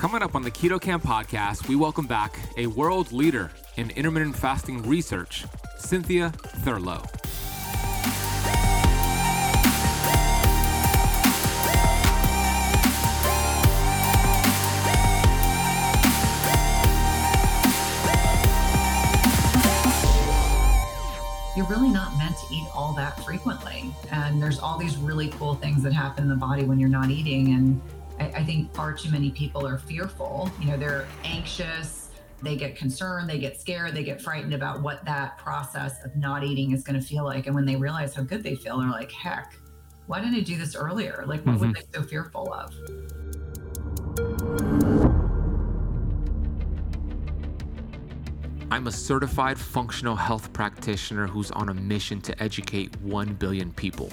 Coming up on the Keto Camp podcast, we welcome back a world leader in intermittent fasting research, Cynthia Thurlow. you're really not meant to eat all that frequently. And there's all these really cool things that happen in the body when you're not eating. And I, I think far too many people are fearful. You know, they're anxious, they get concerned, they get scared, they get frightened about what that process of not eating is going to feel like. And when they realize how good they feel, they're like, heck, why didn't I do this earlier? Like, what mm-hmm. were they so fearful of? I'm a certified functional health practitioner who's on a mission to educate 1 billion people.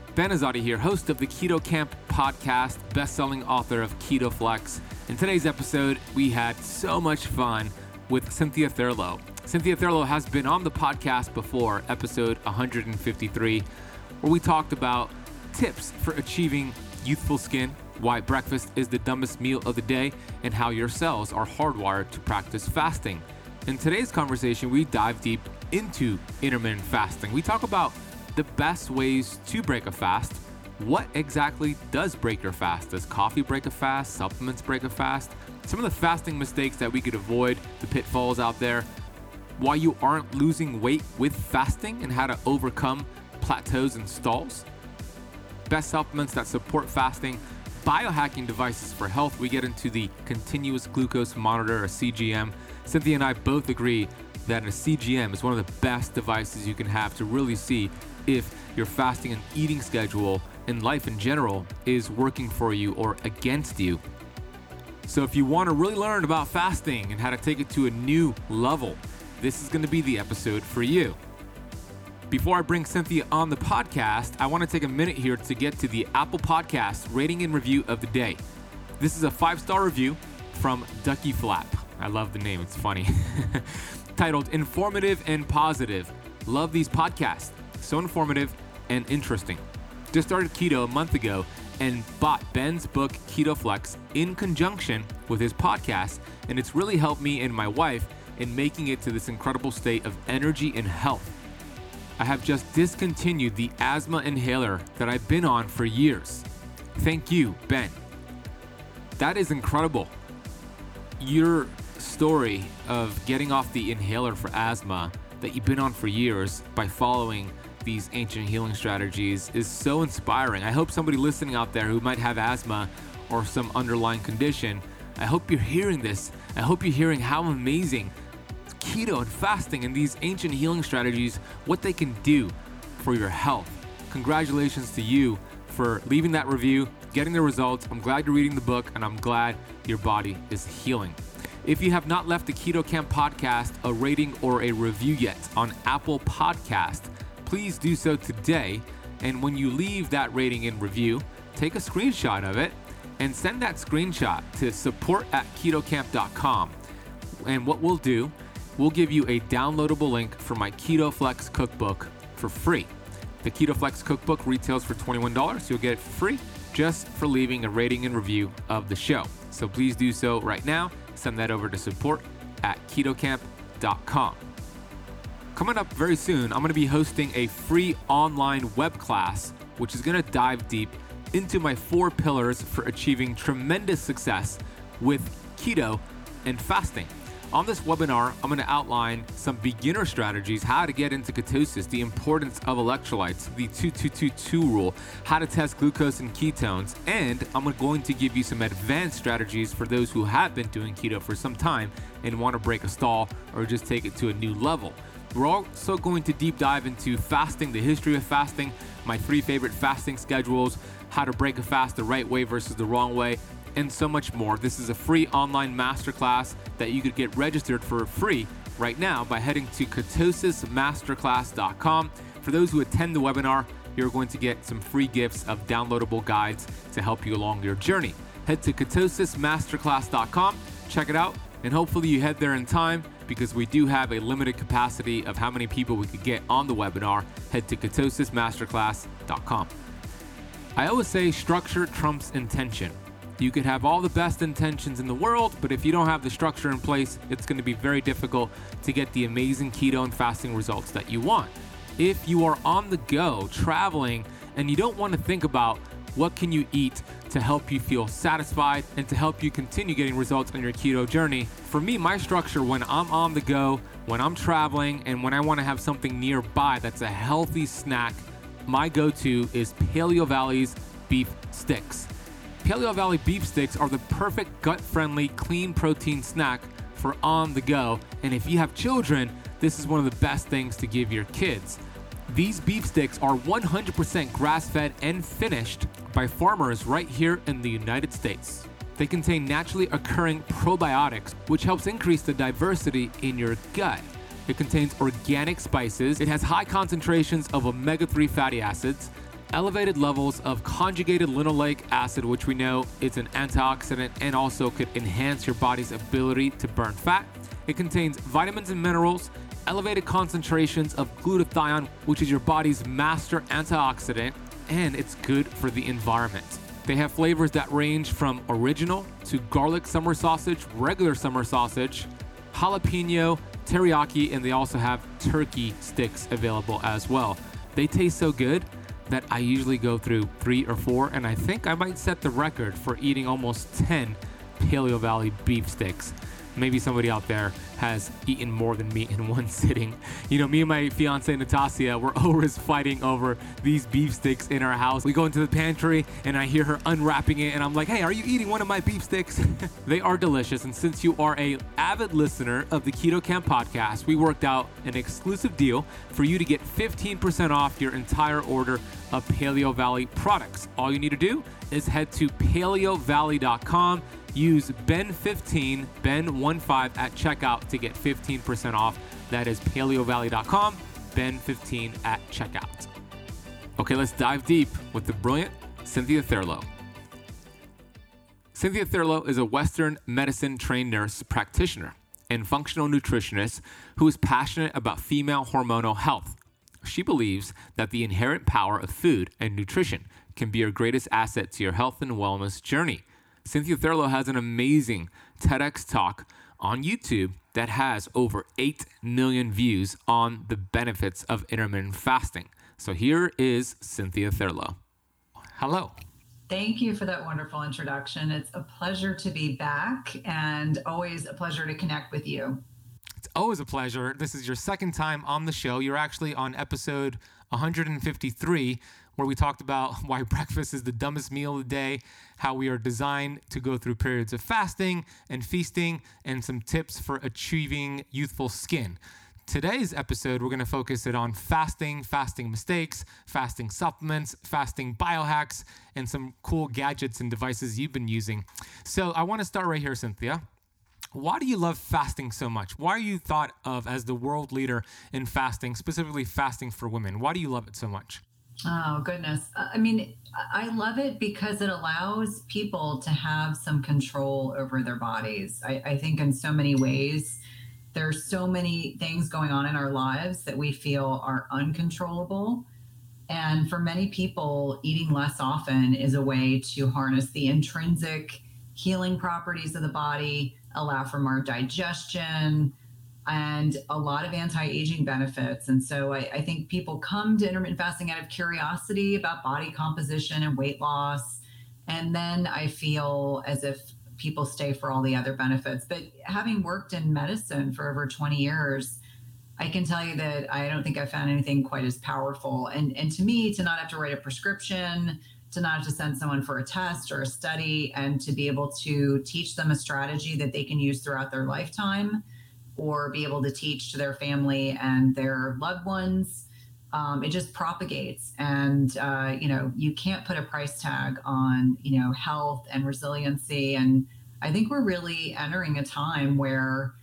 Ben Azadi here, host of the Keto Camp podcast, best-selling author of Keto Flex. In today's episode, we had so much fun with Cynthia Thurlow. Cynthia Thurlow has been on the podcast before, episode 153, where we talked about tips for achieving youthful skin, why breakfast is the dumbest meal of the day, and how your cells are hardwired to practice fasting. In today's conversation, we dive deep into intermittent fasting. We talk about the best ways to break a fast. What exactly does break your fast? Does coffee break a fast? Supplements break a fast? Some of the fasting mistakes that we could avoid, the pitfalls out there, why you aren't losing weight with fasting, and how to overcome plateaus and stalls. Best supplements that support fasting, biohacking devices for health. We get into the continuous glucose monitor, or CGM. Cynthia and I both agree that a CGM is one of the best devices you can have to really see if your fasting and eating schedule and life in general is working for you or against you. So, if you want to really learn about fasting and how to take it to a new level, this is going to be the episode for you. Before I bring Cynthia on the podcast, I want to take a minute here to get to the Apple Podcast rating and review of the day. This is a five star review from Ducky Flap. I love the name, it's funny. Titled Informative and Positive. Love these podcasts so informative and interesting. Just started keto a month ago and bought Ben's book Keto Flex in conjunction with his podcast, and it's really helped me and my wife in making it to this incredible state of energy and health. I have just discontinued the asthma inhaler that I've been on for years. Thank you, Ben. That is incredible. Your story of getting off the inhaler for asthma that you've been on for years by following these ancient healing strategies is so inspiring. I hope somebody listening out there who might have asthma or some underlying condition, I hope you're hearing this. I hope you're hearing how amazing keto and fasting and these ancient healing strategies, what they can do for your health. Congratulations to you for leaving that review, getting the results. I'm glad you're reading the book, and I'm glad your body is healing. If you have not left the Keto Camp podcast a rating or a review yet on Apple Podcast, please do so today. And when you leave that rating and review, take a screenshot of it and send that screenshot to support at ketocamp.com. And what we'll do, we'll give you a downloadable link for my Keto Flex cookbook for free. The Keto Flex cookbook retails for $21. You'll get it free just for leaving a rating and review of the show. So please do so right now. Send that over to support at ketocamp.com. Coming up very soon, I'm going to be hosting a free online web class, which is going to dive deep into my four pillars for achieving tremendous success with keto and fasting. On this webinar, I'm going to outline some beginner strategies, how to get into ketosis, the importance of electrolytes, the 2222 rule, how to test glucose and ketones, and I'm going to give you some advanced strategies for those who have been doing keto for some time and want to break a stall or just take it to a new level. We're also going to deep dive into fasting, the history of fasting, my three favorite fasting schedules, how to break a fast the right way versus the wrong way, and so much more. This is a free online masterclass that you could get registered for free right now by heading to ketosismasterclass.com. For those who attend the webinar, you're going to get some free gifts of downloadable guides to help you along your journey. Head to ketosismasterclass.com, check it out, and hopefully you head there in time because we do have a limited capacity of how many people we could get on the webinar. Head to ketosismasterclass.com. I always say structure trumps intention. You could have all the best intentions in the world, but if you don't have the structure in place, it's going to be very difficult to get the amazing keto and fasting results that you want. If you are on the go, traveling, and you don't want to think about what can you eat to help you feel satisfied and to help you continue getting results on your keto journey. For me, my structure when I'm on the go, when I'm traveling, and when I want to have something nearby that's a healthy snack, my go-to is Paleo Valley's beef sticks. Paleo Valley beef sticks are the perfect gut-friendly, clean protein snack for on the go. And if you have children, this is one of the best things to give your kids. These beef sticks are 100% grass fed and finished by farmers right here in the United States. They contain naturally occurring probiotics, which helps increase the diversity in your gut. It contains organic spices, it has high concentrations of omega 3 fatty acids, elevated levels of conjugated linoleic acid, which we know is an antioxidant and also could enhance your body's ability to burn fat. It contains vitamins and minerals, elevated concentrations of glutathione, which is your body's master antioxidant, and it's good for the environment. They have flavors that range from original to garlic summer sausage, regular summer sausage, jalapeno, teriyaki, and they also have turkey sticks available as well. They taste so good that I usually go through three or four, and I think I might set the record for eating almost 10 Paleo Valley beef sticks maybe somebody out there has eaten more than me in one sitting. You know, me and my fiance Natasia, we're always fighting over these beef sticks in our house. We go into the pantry and I hear her unwrapping it and I'm like, hey, are you eating one of my beef sticks? they are delicious. And since you are a avid listener of the Keto Camp podcast, we worked out an exclusive deal for you to get 15% off your entire order of Paleo Valley products. All you need to do is head to paleovalley.com Use Ben15, Ben15 at checkout to get 15% off. That is paleovalley.com, Ben15 at checkout. Okay, let's dive deep with the brilliant Cynthia Thurlow. Cynthia Thurlow is a Western medicine trained nurse practitioner and functional nutritionist who is passionate about female hormonal health. She believes that the inherent power of food and nutrition can be your greatest asset to your health and wellness journey. Cynthia Thurlow has an amazing TEDx talk on YouTube that has over 8 million views on the benefits of intermittent fasting. So here is Cynthia Thurlow. Hello. Thank you for that wonderful introduction. It's a pleasure to be back and always a pleasure to connect with you. It's always a pleasure. This is your second time on the show. You're actually on episode 153 where we talked about why breakfast is the dumbest meal of the day, how we are designed to go through periods of fasting and feasting, and some tips for achieving youthful skin. Today's episode, we're going to focus it on fasting, fasting mistakes, fasting supplements, fasting biohacks, and some cool gadgets and devices you've been using. So I want to start right here, Cynthia. Why do you love fasting so much? Why are you thought of as the world leader in fasting, specifically fasting for women? Why do you love it so much? Oh, goodness. Uh, I mean, I love it because it allows people to have some control over their bodies. I, I, think in so many ways, there's so many things going on in our lives that we feel are uncontrollable. And for many people, eating less often is a way to harness the intrinsic healing properties of the body, allow for more digestion, and a lot of anti-aging benefits. And so I, I, think people come to intermittent fasting out of curiosity about body composition and weight loss. And then I feel as if people stay for all the other benefits. But having worked in medicine for over 20 years, I can tell you that I don't think I found anything quite as powerful. And and to me, to not have to write a prescription, to not have to send someone for a test or a study, and to be able to teach them a strategy that they can use throughout their lifetime or be able to teach to their family and their loved ones. Um, it just propagates, and uh, you know you can't put a price tag on you know health and resiliency. And I think we're really entering a time where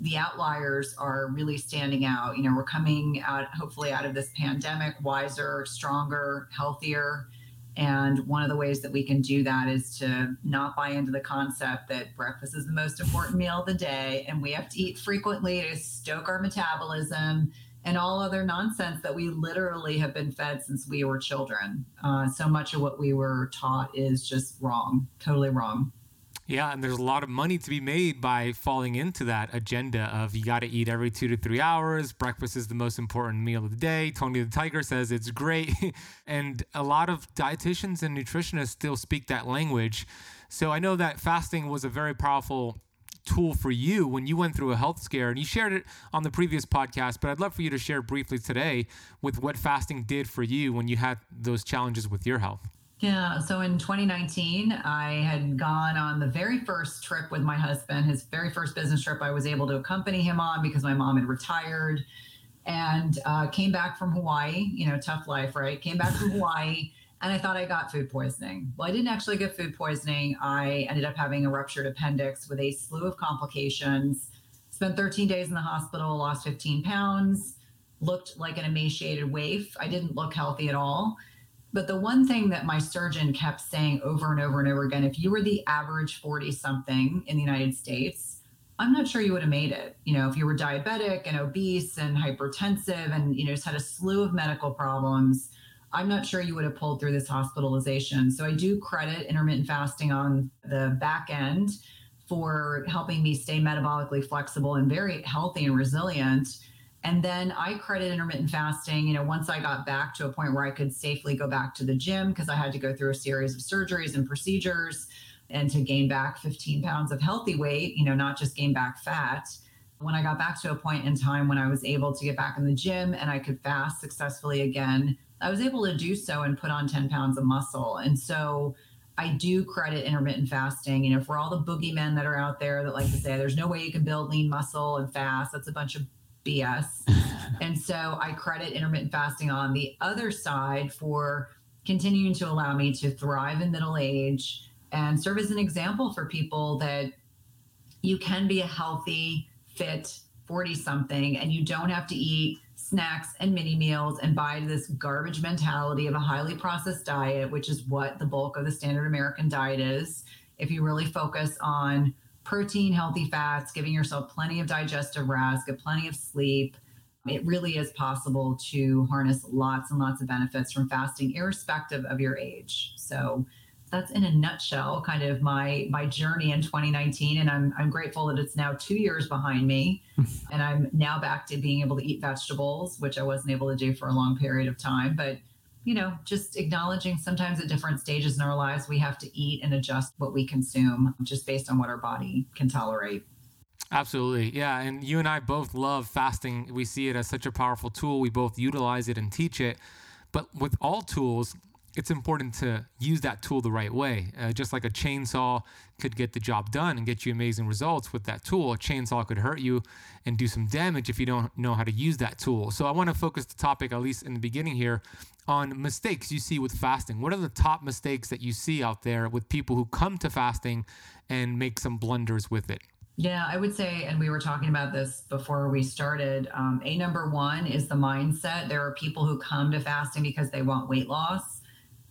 the outliers are really standing out. You know, we're coming out, hopefully, out of this pandemic wiser, stronger, healthier. And one of the ways that we can do that is to not buy into the concept that breakfast is the most important meal of the day and we have to eat frequently to stoke our metabolism and all other nonsense that we literally have been fed since we were children. Uh, so much of what we were taught is just wrong, totally wrong. Yeah, and there's a lot of money to be made by falling into that agenda of you got to eat every two to three hours. Breakfast is the most important meal of the day. Tony the Tiger says it's great. and a lot of dietitians and nutritionists still speak that language. So I know that fasting was a very powerful tool for you when you went through a health scare and you shared it on the previous podcast but i'd love for you to share briefly today with what fasting did for you when you had those challenges with your health yeah. So in 2019, I had gone on the very first trip with my husband, his very first business trip. I was able to accompany him on because my mom had retired and uh, came back from Hawaii. You know, tough life, right? Came back from Hawaii and I thought I got food poisoning. Well, I didn't actually get food poisoning. I ended up having a ruptured appendix with a slew of complications. Spent 13 days in the hospital, lost 15 pounds, looked like an emaciated waif. I didn't look healthy at all. But the one thing that my surgeon kept saying over and over and over again if you were the average 40 something in the United States, I'm not sure you would have made it. You know, if you were diabetic and obese and hypertensive and, you know, just had a slew of medical problems, I'm not sure you would have pulled through this hospitalization. So I do credit intermittent fasting on the back end for helping me stay metabolically flexible and very healthy and resilient and then I credit intermittent fasting, you know, once I got back to a point where I could safely go back to the gym because I had to go through a series of surgeries and procedures and to gain back 15 pounds of healthy weight, you know, not just gain back fat. When I got back to a point in time when I was able to get back in the gym and I could fast successfully again, I was able to do so and put on 10 pounds of muscle. And so I do credit intermittent fasting. You know, for all the boogeymen that are out there that like to say there's no way you can build lean muscle and fast, that's a bunch of BS. and so I credit intermittent fasting on the other side for continuing to allow me to thrive in middle age and serve as an example for people that you can be a healthy, fit 40 something and you don't have to eat snacks and mini meals and buy this garbage mentality of a highly processed diet, which is what the bulk of the standard American diet is. If you really focus on protein, healthy fats, giving yourself plenty of digestive rest, get plenty of sleep. It really is possible to harness lots and lots of benefits from fasting, irrespective of your age. So that's in a nutshell kind of my my journey in 2019 and I'm I'm grateful that it's now 2 years behind me and I'm now back to being able to eat vegetables which I wasn't able to do for a long period of time but you know, just acknowledging sometimes at different stages in our lives, we have to eat and adjust what we consume just based on what our body can tolerate. Absolutely. Yeah. And you and I both love fasting. We see it as such a powerful tool. We both utilize it and teach it. But with all tools, it's important to use that tool the right way. Uh, just like a chainsaw could get the job done and get you amazing results with that tool, a chainsaw could hurt you and do some damage if you don't know how to use that tool. So I want to focus the topic, at least in the beginning here, on mistakes you see with fasting. What are the top mistakes that you see out there with people who come to fasting and make some blunders with it? Yeah, I would say, and we were talking about this before we started. Um, a number one is the mindset. There are people who come to fasting because they want weight loss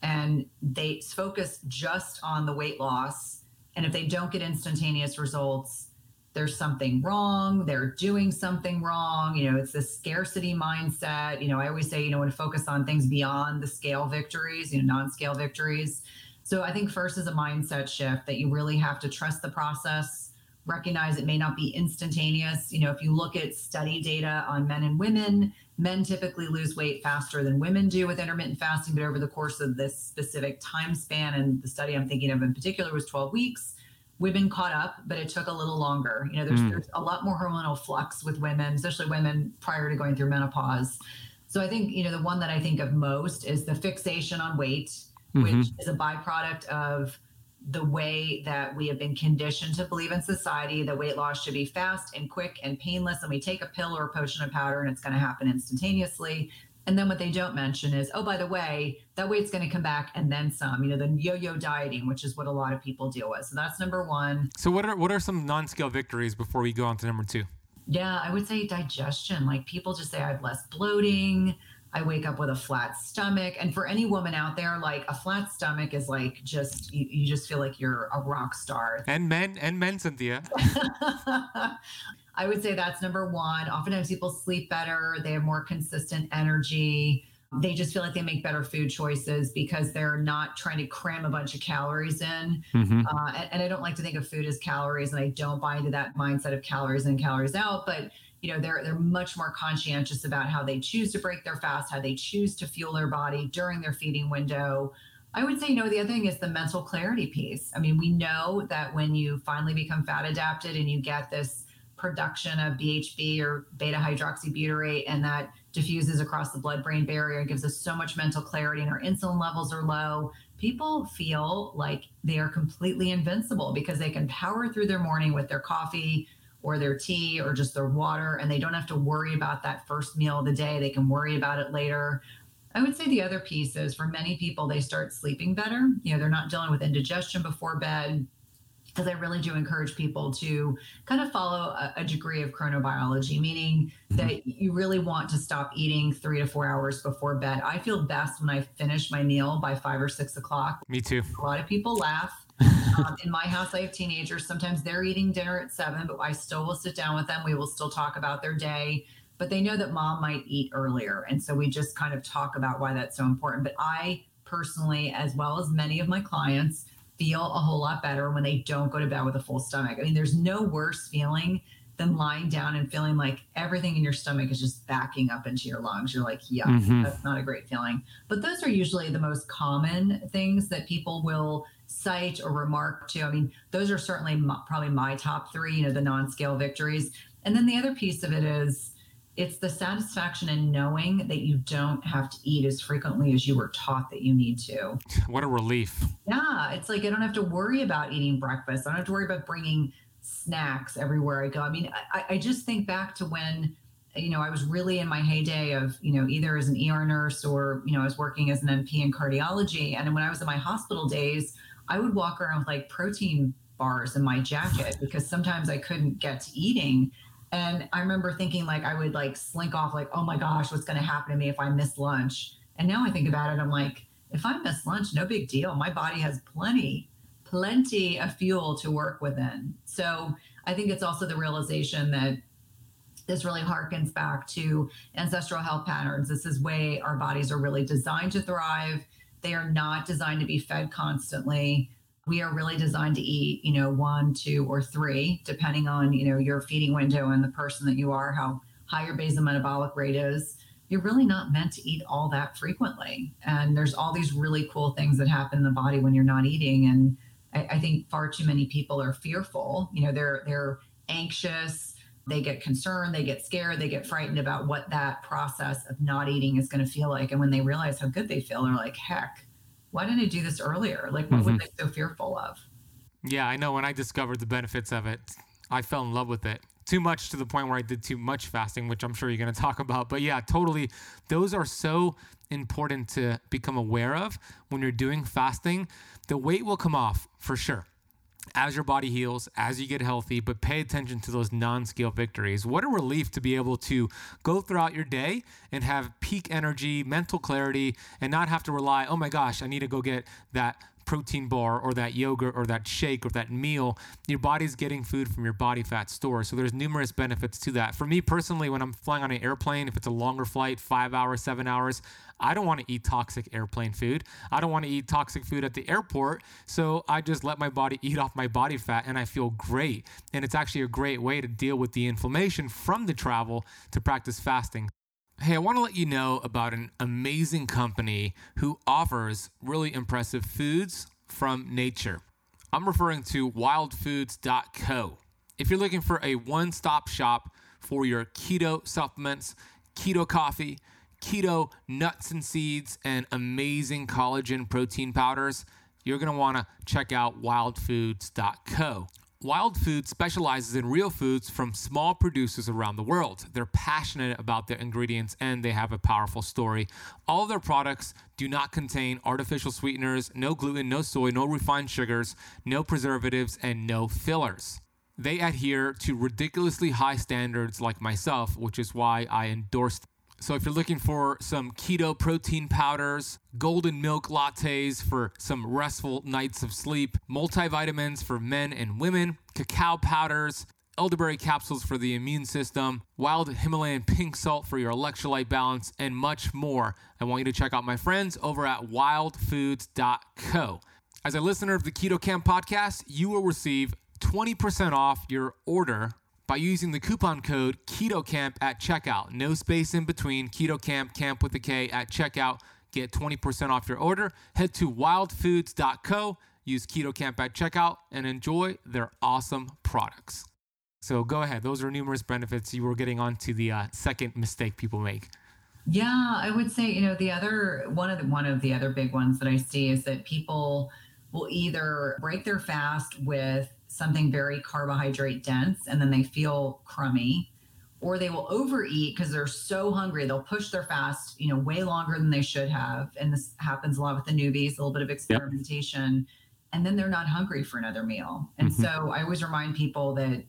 and they focus just on the weight loss. And if they don't get instantaneous results, there's something wrong. They're doing something wrong. You know, it's this scarcity mindset. You know, I always say, you know, when to focus on things beyond the scale victories, you know, non scale victories. So I think first is a mindset shift that you really have to trust the process, recognize it may not be instantaneous. You know, if you look at study data on men and women, men typically lose weight faster than women do with intermittent fasting, but over the course of this specific time span, and the study I'm thinking of in particular was 12 weeks, women caught up, but it took a little longer. You know, there's, mm. there's a lot more hormonal flux with women, especially women prior to going through menopause. So I think, you know, the one that I think of most is the fixation on weight, mm-hmm. which is a byproduct of the way that we have been conditioned to believe in society that weight loss should be fast and quick and painless and we take a pill or a potion of powder and it's going to happen instantaneously and then what they don't mention is oh by the way that weight's going to come back and then some you know the yo-yo dieting which is what a lot of people deal with so that's number one so what are what are some non-scale victories before we go on to number two Yeah, I would say digestion. Like people just say I have less bloating. I wake up with a flat stomach. And for any woman out there, like a flat stomach is like just, you, you just feel like you're a rock star. And men, and men, Cynthia. I would say that's number one. Oftentimes people sleep better, they have more consistent energy. They just feel like they make better food choices because they're not trying to cram a bunch of calories in. Mm-hmm. Uh, and, and I don't like to think of food as calories, and I don't buy into that mindset of calories in, calories out. But you know they're they're much more conscientious about how they choose to break their fast how they choose to fuel their body during their feeding window. I would say you know the other thing is the mental clarity piece. I mean we know that when you finally become fat adapted and you get this production of bhb or beta hydroxybutyrate and that diffuses across the blood brain barrier and gives us so much mental clarity and our insulin levels are low people feel like they are completely invincible because they can power through their morning with their coffee or their tea or just their water and they don't have to worry about that first meal of the day they can worry about it later i would say the other piece is for many people they start sleeping better you know they're not dealing with indigestion before bed because I really do encourage people to kind of follow a, a degree of chronobiology, meaning mm-hmm. that you really want to stop eating three to four hours before bed. I feel best when I finish my meal by five or six o'clock. Me too. A lot of people laugh um, in my house, I have teenagers. Sometimes they're eating dinner at seven, but I still will sit down with them. We will still talk about their day, but they know that mom might eat earlier. And so we just kind of talk about why that's so important. But I personally, as well as many of my clients, feel a whole lot better when they don't go to bed with a full stomach. I mean, there's no worse feeling than lying down and feeling like everything in your stomach is just backing up into your lungs. You're like, yeah, mm-hmm. that's not a great feeling. But those are usually the most common things that people will cite or remark to. I mean, those are certainly my, probably my top three, you know, the non scale victories. And then the other piece of it is it's the satisfaction in knowing that you don't have to eat as frequently as you were taught that you need to. What a relief. Yeah. It's like I don't have to worry about eating breakfast, I don't have to worry about bringing snacks everywhere I go. I mean, I, I just think back to when you know, I was really in my heyday of, you know, either as an ER nurse or, you know, I was working as an NP in cardiology. And when I was in my hospital days, I would walk around with like protein bars in my jacket because sometimes I couldn't get to eating. And I remember thinking like I would like slink off, like, oh my gosh, what's going to happen to me if I miss lunch? And now I think about it, I'm like, if I miss lunch, no big deal. My body has plenty, plenty of fuel to work within. So I think it's also the realization that this really harkens back to ancestral health patterns. This is way our bodies are really designed to thrive they are not designed to be fed constantly. We are really designed to eat, you know, one, two, or three, depending on, you know, your feeding window and the person that you are, how high your basal metabolic rate is. You're really not meant to eat all that frequently. And there's all these really cool things that happen in the body when you're not eating. And I, I think far too many people are fearful. You know, they're they're anxious they get concerned, they get scared, they get frightened about what that process of not eating is going to feel like. And when they realize how good they feel, they're like, heck, why didn't I do this earlier? Like, what mm-hmm. were they so fearful of? Yeah, I know. When I discovered the benefits of it, I fell in love with it. Too much to the point where I did too much fasting, which I'm sure you're going to talk about. But yeah, totally. Those are so important to become aware of when you're doing fasting. The weight will come off for sure as your body heals, as you get healthy, but pay attention to those non scale victories. What a relief to be able to go throughout your day and have peak energy, mental clarity, and not have to rely, oh my gosh, I need to go get that protein bar or that yogurt or that shake or that meal, your body's getting food from your body fat store. So there's numerous benefits to that. For me personally, when I'm flying on an airplane, if it's a longer flight, five hours, seven hours, I don't want to eat toxic airplane food. I don't want to eat toxic food at the airport. So I just let my body eat off my body fat and I feel great. And it's actually a great way to deal with the inflammation from the travel to practice fasting. Hey, I want to let you know about an amazing company who offers really impressive foods from nature. I'm referring to wildfoods.co. If you're looking for a one stop shop for your keto supplements, keto coffee, keto nuts and seeds, and amazing collagen protein powders, you're going to want to check out wildfoods.co. Wild Food specializes in real foods from small producers around the world. They're passionate about their ingredients and they have a powerful story. All of their products do not contain artificial sweeteners, no gluten, no soy, no refined sugars, no preservatives, and no fillers. They adhere to ridiculously high standards like myself, which is why I endorsed so if you're looking for some keto protein powders, golden milk lattes for some restful nights of sleep, multivitamins for men and women, cacao powders, elderberry capsules for the immune system, wild Himalayan pink salt for your electrolyte balance, and much more. I want you to check out my friends over at wildfoods.co. As a listener of the Keto Camp podcast, you will receive 20% off your order by using the coupon code KETOCAMP at checkout. No space in between. Keto Camp, with a K at checkout. Get 20% off your order. Head to wildfoods.co, use Keto Camp at checkout, and enjoy their awesome products. So go ahead. Those are numerous benefits. You were getting on to the uh, second mistake people make. Yeah, I would say you know the other one of the one of the other big ones that I see is that people will either break their fast with something very carbohydrate dense and then they feel crummy or they will overeat because they're so hungry they'll push their fast you know way longer than they should have and this happens a lot with the newbies a little bit of experimentation yep. and then they're not hungry for another meal and mm-hmm. so i always remind people that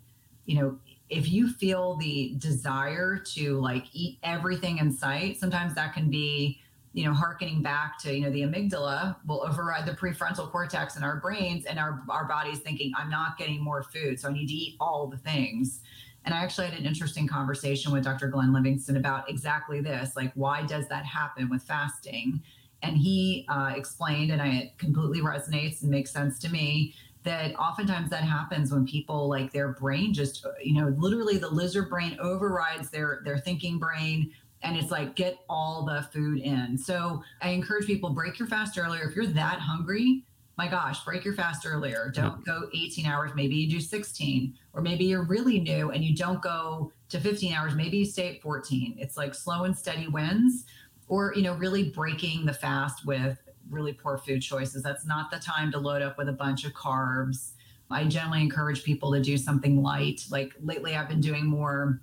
you know if you feel the desire to like eat everything in sight sometimes that can be you know, harkening back to, you know, the amygdala will override the prefrontal cortex in our brains and our, our body's thinking, I'm not getting more food. So I need to eat all the things. And I actually had an interesting conversation with Dr. Glenn Livingston about exactly this. Like, why does that happen with fasting? And he uh, explained, and I, it completely resonates and makes sense to me, that oftentimes that happens when people like their brain just, you know, literally the lizard brain overrides their their thinking brain and it's like get all the food in. So I encourage people break your fast earlier. If you're that hungry, my gosh, break your fast earlier. Don't go 18 hours. Maybe you do 16, or maybe you're really new and you don't go to 15 hours. Maybe you stay at 14. It's like slow and steady wins, or you know, really breaking the fast with really poor food choices. That's not the time to load up with a bunch of carbs. I generally encourage people to do something light. Like lately, I've been doing more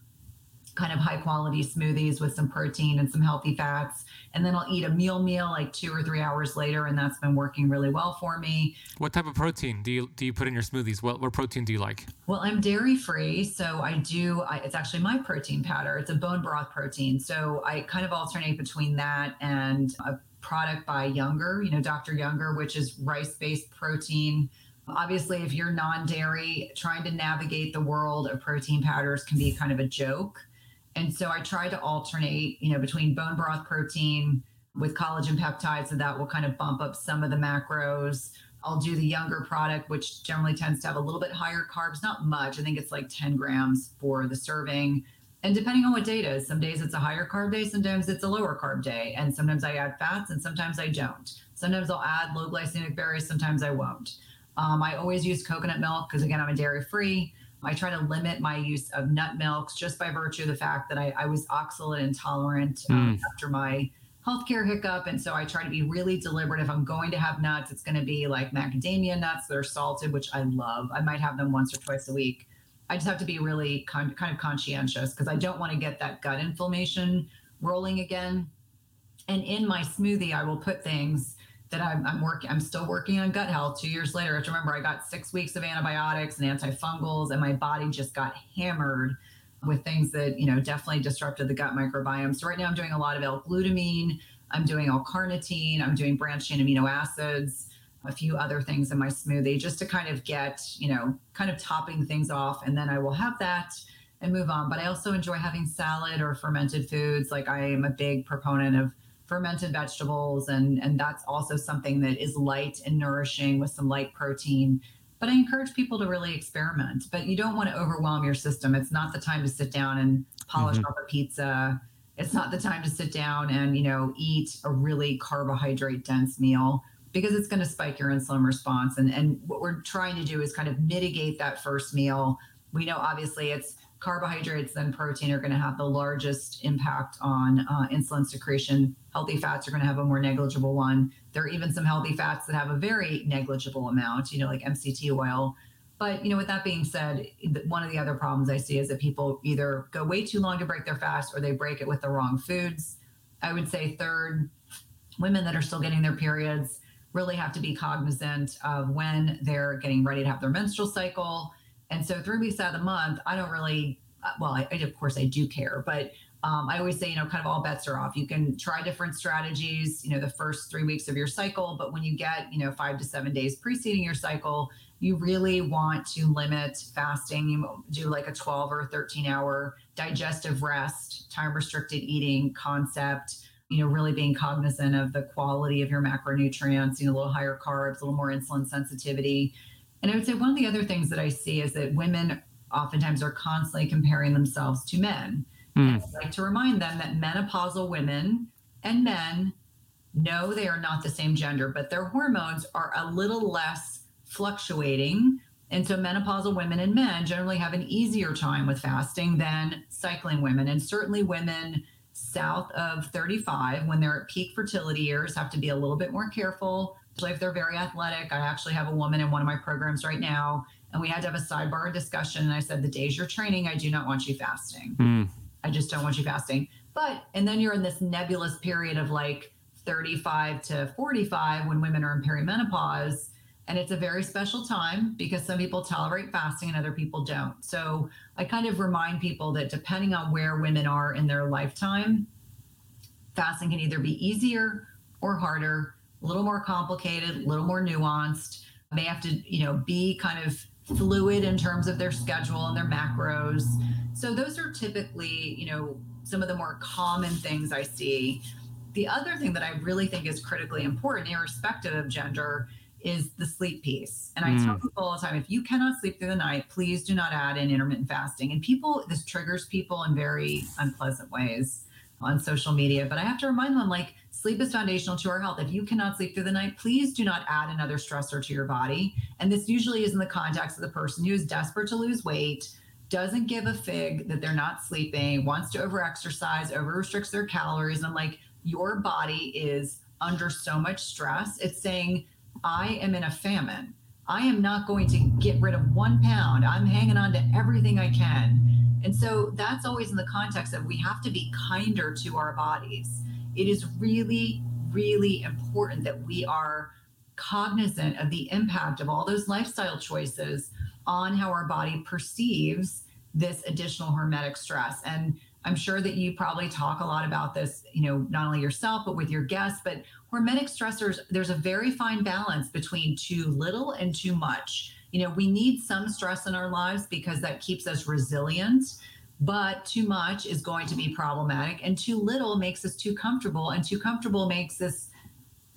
kind of high quality smoothies with some protein and some healthy fats. And then I'll eat a meal meal like two or three hours later. And that's been working really well for me. What type of protein do you, do you put in your smoothies? What, what protein do you like? Well, I'm dairy free. So I do, I, it's actually my protein powder. It's a bone broth protein. So I kind of alternate between that and a product by Younger, you know, Dr. Younger, which is rice based protein. Obviously, if you're non dairy, trying to navigate the world of protein powders can be kind of a joke. And so I try to alternate, you know, between bone broth protein with collagen peptides, so that will kind of bump up some of the macros. I'll do the younger product, which generally tends to have a little bit higher carbs, not much. I think it's like 10 grams for the serving. And depending on what day it is, some days it's a higher carb day, sometimes it's a lower carb day. And sometimes I add fats and sometimes I don't. Sometimes I'll add low glycemic berries, sometimes I won't. Um, I always use coconut milk because, again, I'm a dairy free. I try to limit my use of nut milks just by virtue of the fact that I, I was oxalate intolerant um, mm. after my healthcare hiccup. And so I try to be really deliberate. If I'm going to have nuts, it's going to be like macadamia nuts that are salted, which I love. I might have them once or twice a week. I just have to be really con- kind of conscientious because I don't want to get that gut inflammation rolling again. And in my smoothie, I will put things that I'm, I'm working, I'm still working on gut health two years later. I have to remember I got six weeks of antibiotics and antifungals, and my body just got hammered with things that, you know, definitely disrupted the gut microbiome. So right now I'm doing a lot of L-glutamine, I'm doing L-carnitine, I'm doing branched chain amino acids, a few other things in my smoothie just to kind of get, you know, kind of topping things off. And then I will have that and move on. But I also enjoy having salad or fermented foods. Like I am a big proponent of fermented vegetables and and that's also something that is light and nourishing with some light protein. But i encourage people to really experiment. But you don't want to overwhelm your system. It's not the time to sit down and polish mm-hmm. off a pizza. It's not the time to sit down and you know eat a really carbohydrate dense meal because it's going to spike your insulin response. And and what we're trying to do is kind of mitigate that first meal. We know obviously it's carbohydrates and protein are going to have the largest impact on uh, insulin secretion. Healthy fats are going to have a more negligible one. There are even some healthy fats that have a very negligible amount, you know, like MCT oil. But you know, with that being said, one of the other problems I see is that people either go way too long to break their fast or they break it with the wrong foods. I would say third, women that are still getting their periods really have to be cognizant of when they're getting ready to have their menstrual cycle And so three weeks out of the month, I don't really, uh, well, I, I, of course I do care, but um, I always say, you know, kind of all bets are off. You can try different strategies, you know, the first three weeks of your cycle, but when you get, you know, five to seven days preceding your cycle, you really want to limit fasting. You do like a 12 or 13 hour digestive rest, time restricted eating concept, you know, really being cognizant of the quality of your macronutrients, you know, a little higher carbs, a little more insulin sensitivity. And I would say one of the other things that I see is that women oftentimes are constantly comparing themselves to men. Mm. I'd like to remind them that menopausal women and men know they are not the same gender, but their hormones are a little less fluctuating. And so menopausal women and men generally have an easier time with fasting than cycling women. And certainly women south of 35, when they're at peak fertility years, have to be a little bit more careful. So if they're very athletic, I actually have a woman in one of my programs right now, and we had to have a sidebar discussion. And I said, The days you're training, I do not want you fasting. Mm. I just don't want you fasting. But, and then you're in this nebulous period of like 35 to 45 when women are in perimenopause and it's a very special time because some people tolerate fasting and other people don't. So I kind of remind people that depending on where women are in their lifetime, fasting can either be easier or harder, a little more complicated, a little more nuanced. They have to, you know, be kind of fluid in terms of their schedule and their macros. So those are typically, you know, some of the more common things I see. The other thing that I really think is critically important, irrespective of gender, is the sleep piece. And I mm. tell people all the time if you cannot sleep through the night, please do not add in intermittent fasting. And people, this triggers people in very unpleasant ways on social media. But I have to remind them like, sleep is foundational to our health. If you cannot sleep through the night, please do not add another stressor to your body. And this usually is in the context of the person who is desperate to lose weight. Doesn't give a fig that they're not sleeping, wants to overexercise, over restricts their calories. And I'm like, your body is under so much stress. It's saying, I am in a famine. I am not going to get rid of one pound. I'm hanging on to everything I can. And so that's always in the context that we have to be kinder to our bodies. It is really, really important that we are cognizant of the impact of all those lifestyle choices on how our body perceives this additional hormetic stress. And I'm sure that you probably talk a lot about this, you know, not only yourself, but with your guests. But hormetic stressors, there's a very fine balance between too little and too much. You know, we need some stress in our lives because that keeps us resilient, but too much is going to be problematic, and too little makes us too comfortable, and too comfortable makes us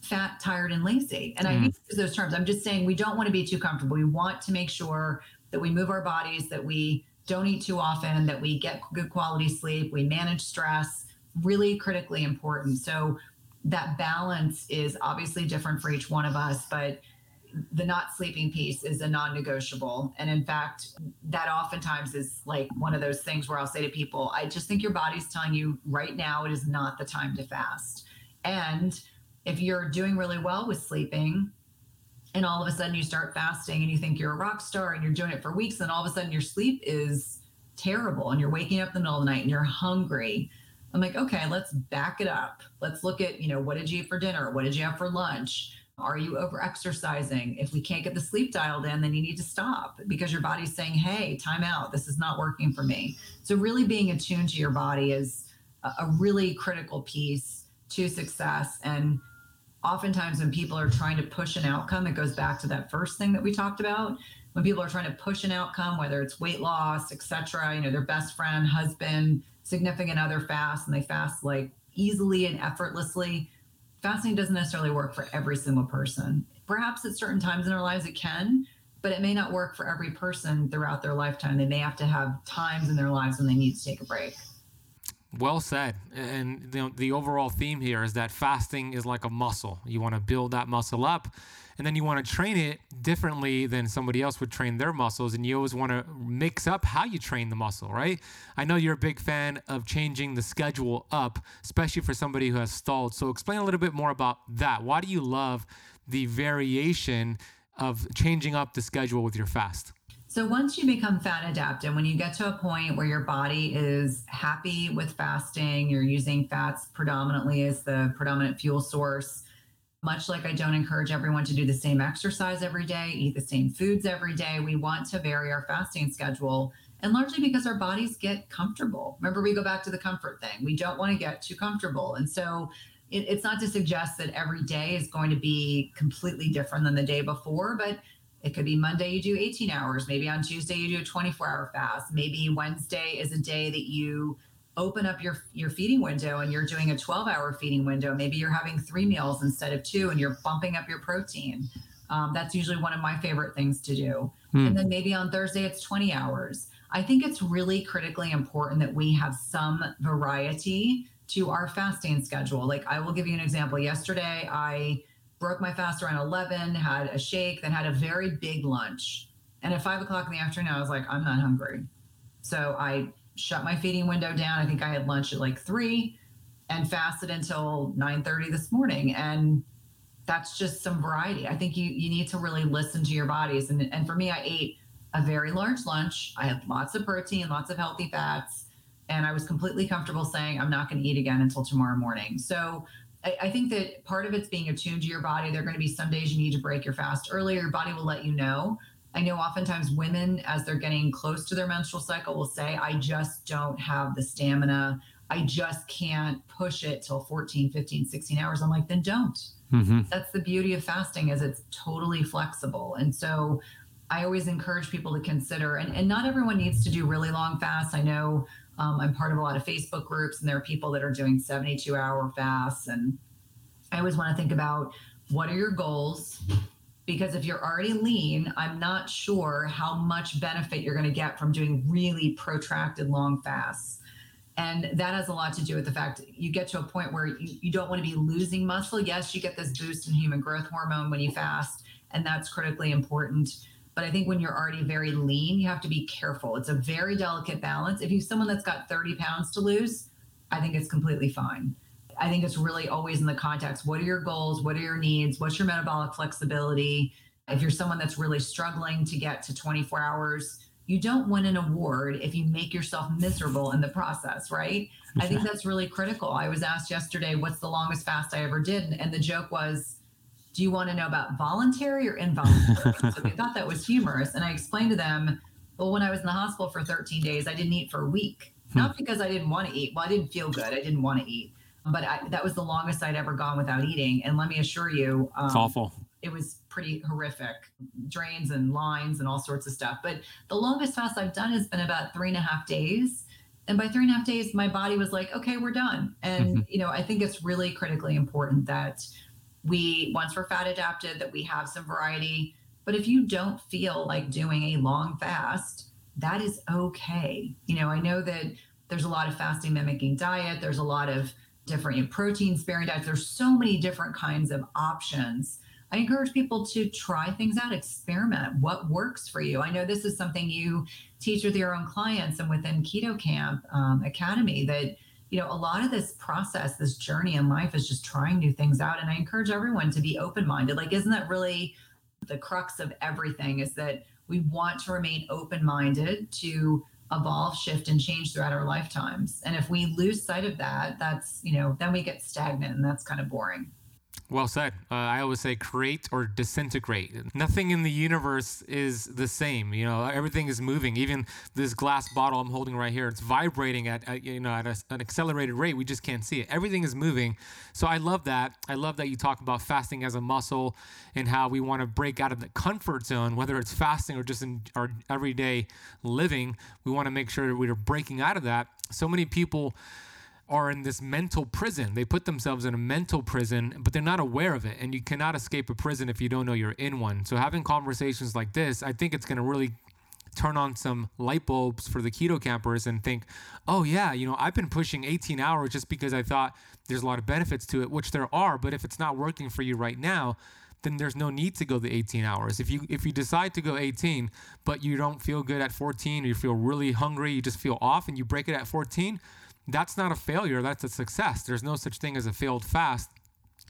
fat, tired, and lazy. And mm. I use those terms. I'm just saying we don't want to be too comfortable. We want to make sure that we move our bodies, that we don't eat too often, that we get good quality sleep, we manage stress, really critically important. So that balance is obviously different for each one of us, but the not sleeping piece is a non-negotiable. And in fact that oftentimes is like one of those things where i'll say to people i just think your body's telling you right now it is not the time to fast. And if you're doing really well with sleeping and all of a sudden you start fasting and you think you're a rock star and you're doing it for weeks and all of a sudden your sleep is terrible and you're waking up in the middle of the night and you're hungry i'm like okay let's back it up. Let's look at you know what did you eat for dinner? What did you have for lunch are you over exercising if we can't get the sleep dialed in then you need to stop because your body's saying hey time out this is not working for me so really being attuned to your body is a really critical piece to success and oftentimes when people are trying to push an outcome, it goes back to that first thing that we talked about. When people are trying to push an outcome, whether it's weight loss, etc., you know, their best friend, husband, significant other fast, and they fast like easily and effortlessly. Fasting doesn't necessarily work for every single person. Perhaps at certain times in our lives it can, but it may not work for every person throughout their lifetime. They may have to have times in their lives when they need to take a break. Well said. And the, the overall theme here is that fasting is like a muscle. You want to build that muscle up, and then you want to train it differently than somebody else would train their muscles. And you always want to mix up how you train the muscle, right? I know you're a big fan of changing the schedule up, especially for somebody who has stalled. So explain a little bit more about that. Why do you love the variation of changing up the schedule with your fast? So once you become fat adapted, when you get to a point where your body is happy with fasting, you're using fats predominantly as the predominant fuel source, Much like I don't encourage everyone to do the same exercise every day, eat the same foods every day, we want to vary our fasting schedule. And largely because our bodies get comfortable. Remember, we go back to the comfort thing. We don't want to get too comfortable. And so it, it's not to suggest that every day is going to be completely different than the day before, but it could be Monday, you do 18 hours. Maybe on Tuesday, you do a 24 hour fast. Maybe Wednesday is a day that you open up your, your feeding window and you're doing a 12 hour feeding window. Maybe you're having three meals instead of two and you're bumping up your protein. Um, that's usually one of my favorite things to do. Hmm. And then maybe on Thursday, it's 20 hours. I think it's really critically important that we have some variety to our fasting schedule. Like I will give you an example. Yesterday, I broke my fast around 11, had a shake, then had a very big lunch. And at five o'clock in the afternoon, I was like, I'm not hungry. So I shut my feeding window down. I think I had lunch at like three and fasted until 9:30 this morning. And that's just some variety. I think you you need to really listen to your bodies. And and for me, I ate a very large lunch. I had lots of protein, lots of healthy fats and I was completely comfortable saying I'm not going to eat again until tomorrow morning. So I, I, think that part of it's being attuned to your body. There are going to be some days you need to break your fast earlier. Your body will let you know. I know oftentimes women, as they're getting close to their menstrual cycle, will say, I just don't have the stamina. I just can't push it till 14, 15, 16 hours. I'm like, then don't. Mm-hmm. That's the beauty of fasting is it's totally flexible. And so I always encourage people to consider, and, and not everyone needs to do really long fasts. I know um, I'm part of a lot of Facebook groups, and there are people that are doing 72 hour fasts. And I always want to think about what are your goals? Because if you're already lean, I'm not sure how much benefit you're going to get from doing really protracted long fasts. And that has a lot to do with the fact you get to a point where you, you don't want to be losing muscle. Yes, you get this boost in human growth hormone when you fast, and that's critically important but I think when you're already very lean, you have to be careful. It's a very delicate balance. If you're someone that's got 30 pounds to lose, I think it's completely fine. I think it's really always in the context what are your goals? What are your needs? What's your metabolic flexibility? If you're someone that's really struggling to get to 24 hours, you don't win an award if you make yourself miserable in the process, right? I think that's really critical. I was asked yesterday, what's the longest fast I ever did? And the joke was, do you want to know about voluntary or involuntary? so they thought that was humorous. And I explained to them, well, when I was in the hospital for 13 days, I didn't eat for a week. Hmm. Not because I didn't want to eat. Well, I didn't feel good. I didn't want to eat. But I, that was the longest I'd ever gone without eating. And let me assure you, um, it's awful. It was pretty horrific drains and lines and all sorts of stuff. But the longest fast I've done has been about three and a half days. And by three and a half days, my body was like, okay, we're done. And, mm-hmm. you know, I think it's really critically important that we once we're fat adapted that we have some variety but if you don't feel like doing a long fast that is okay you know i know that there's a lot of fasting mimicking diet there's a lot of different you know, protein sparing diets there's so many different kinds of options i encourage people to try things out experiment what works for you i know this is something you teach with your own clients and within keto camp um, academy that you know, a lot of this process, this journey in life is just trying new things out. And I encourage everyone to be open minded. Like, isn't that really the crux of everything? Is that we want to remain open minded to evolve, shift, and change throughout our lifetimes. And if we lose sight of that, that's, you know, then we get stagnant and that's kind of boring. Well said. Uh, I always say create or disintegrate. Nothing in the universe is the same. You know, everything is moving. Even this glass bottle I'm holding right here, it's vibrating at, at you know at a, an accelerated rate. We just can't see it. Everything is moving. So I love that. I love that you talk about fasting as a muscle and how we want to break out of the comfort zone, whether it's fasting or just in our everyday living. We want to make sure that we're breaking out of that. So many people are in this mental prison. They put themselves in a mental prison, but they're not aware of it. And you cannot escape a prison if you don't know you're in one. So having conversations like this, I think it's going to really turn on some light bulbs for the keto campers and think, oh, yeah, you know, I've been pushing 18 hours just because I thought there's a lot of benefits to it, which there are. But if it's not working for you right now, then there's no need to go the 18 hours. If you if you decide to go 18, but you don't feel good at 14, or you feel really hungry, you just feel off, and you break it at 14, that's not a failure, that's a success. There's no such thing as a failed fast.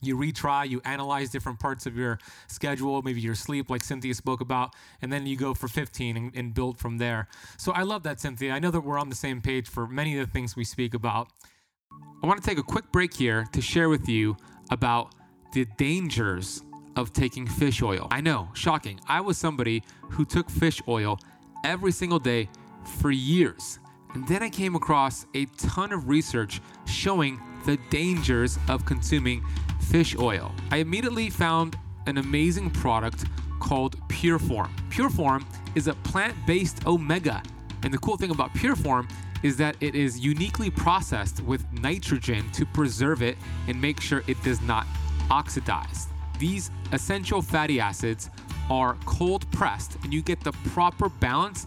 You retry, you analyze different parts of your schedule, maybe your sleep, like Cynthia spoke about, and then you go for 15 and, and build from there. So I love that, Cynthia. I know that we're on the same page for many of the things we speak about. I want to take a quick break here to share with you about the dangers of taking fish oil. I know, shocking. I was somebody who took fish oil every single day for years. And then I came across a ton of research showing the dangers of consuming fish oil. I immediately found an amazing product called Pureform. Pureform is a plant based omega. And the cool thing about Pureform is that it is uniquely processed with nitrogen to preserve it and make sure it does not oxidize. These essential fatty acids are cold pressed, and you get the proper balance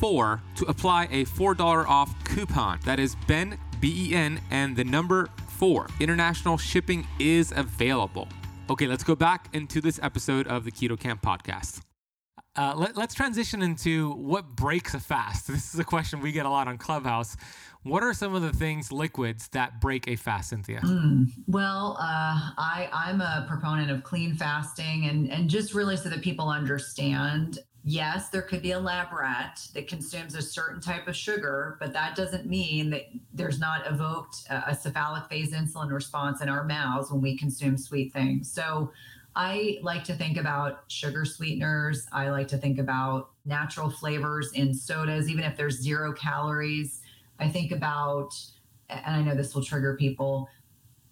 BEN4 to apply a $4 off coupon. That is BEN, B E N, and the number 4. International shipping is available. Okay, let's go back into this episode of the Keto Camp podcast. Uh, let, us transition into what breaks a fast. This is a question we get a lot on Clubhouse. What are some of the things, liquids, that break a fast, Cynthia? Mm, well, uh, I, I'm a proponent of clean fasting and, and just really so that people understand yes, there could be a lab rat that consumes a certain type of sugar, but that doesn't mean that there's not evoked a, cephalic phase insulin response in our mouths when we consume sweet things. So I like to think about sugar sweeteners. I like to think about natural flavors in sodas, even if there's zero calories. I think about, and I know this will trigger people.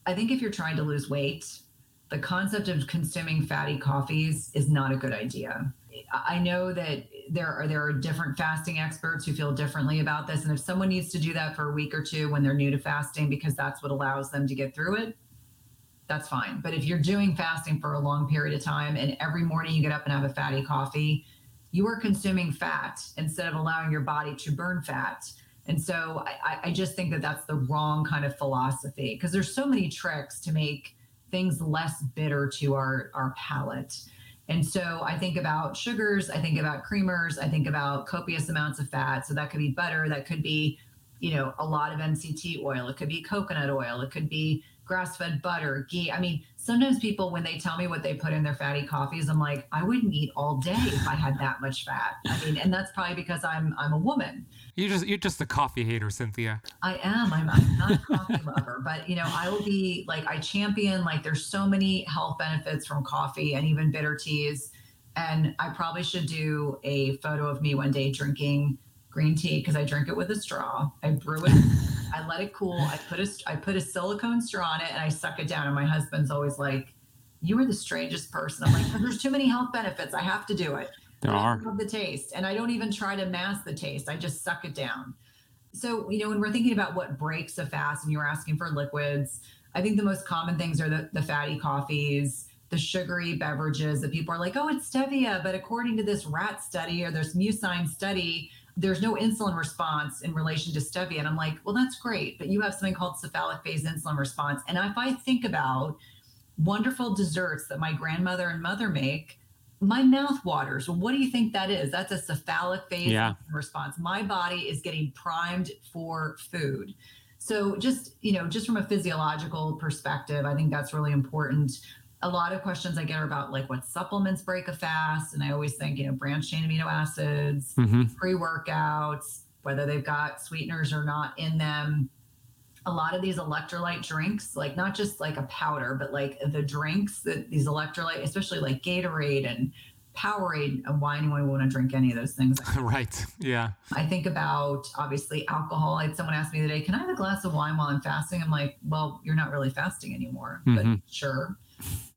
I think if you're trying to lose weight, the concept of consuming fatty coffees is not a good idea. I know that there are there are different fasting experts who feel differently about this, and if someone needs to do that for a week or two when they're new to fasting because that's what allows them to get through it, that's fine. But if you're doing fasting for a long period of time and every morning you get up and have a fatty coffee, you are consuming fat instead of allowing your body to burn fat. And so I, I just think that that's the wrong kind of philosophy because there's so many tricks to make things less bitter to our, our palate. And so I think about sugars, I think about creamers, I think about copious amounts of fat. So that could be butter, that could be, you know, a lot of MCT oil, it could be coconut oil, it could be grass fed butter, ghee. I mean, sometimes people, when they tell me what they put in their fatty coffees, I'm like, I wouldn't eat all day if I had that much fat. I mean, and that's probably because I'm I'm a woman. You're just you're just a coffee hater, Cynthia. I am. I'm, I'm not a coffee lover, but you know, I will be like I champion like there's so many health benefits from coffee and even bitter teas. And I probably should do a photo of me one day drinking green tea because I drink it with a straw. I brew it, I let it cool. I put a I put a silicone straw on it and I suck it down. And my husband's always like, "You are the strangest person." I'm like, "There's too many health benefits. I have to do it." There are. I love the taste, and I don't even try to mask the taste. I just suck it down. So you know, when we're thinking about what breaks a fast, and you were asking for liquids, I think the most common things are the, the fatty coffees the sugary beverages that people are like, oh, it's stevia. But according to this rat study or this murine study, there's no insulin response in relation to stevia. And I'm like, well, that's great, but you have something called cephalic phase insulin response. And if I think about wonderful desserts that my grandmother and mother make, my mouth waters. Well, what do you think that is? That's a cephalic phase yeah. response. My body is getting primed for food. So just, you know, just from a physiological perspective, I think that's really important a lot of questions I get are about like what supplements break a fast. And I always think, you know, branched chain amino acids, mm-hmm. pre workouts, whether they've got sweeteners or not in them. A lot of these electrolyte drinks, like not just like a powder, but like the drinks that these electrolyte, especially like Gatorade and Powerade, and why anyone would want to drink any of those things. right. Yeah. I think about obviously alcohol. I had someone ask me today, can I have a glass of wine while I'm fasting? I'm like, well, you're not really fasting anymore, mm-hmm. but sure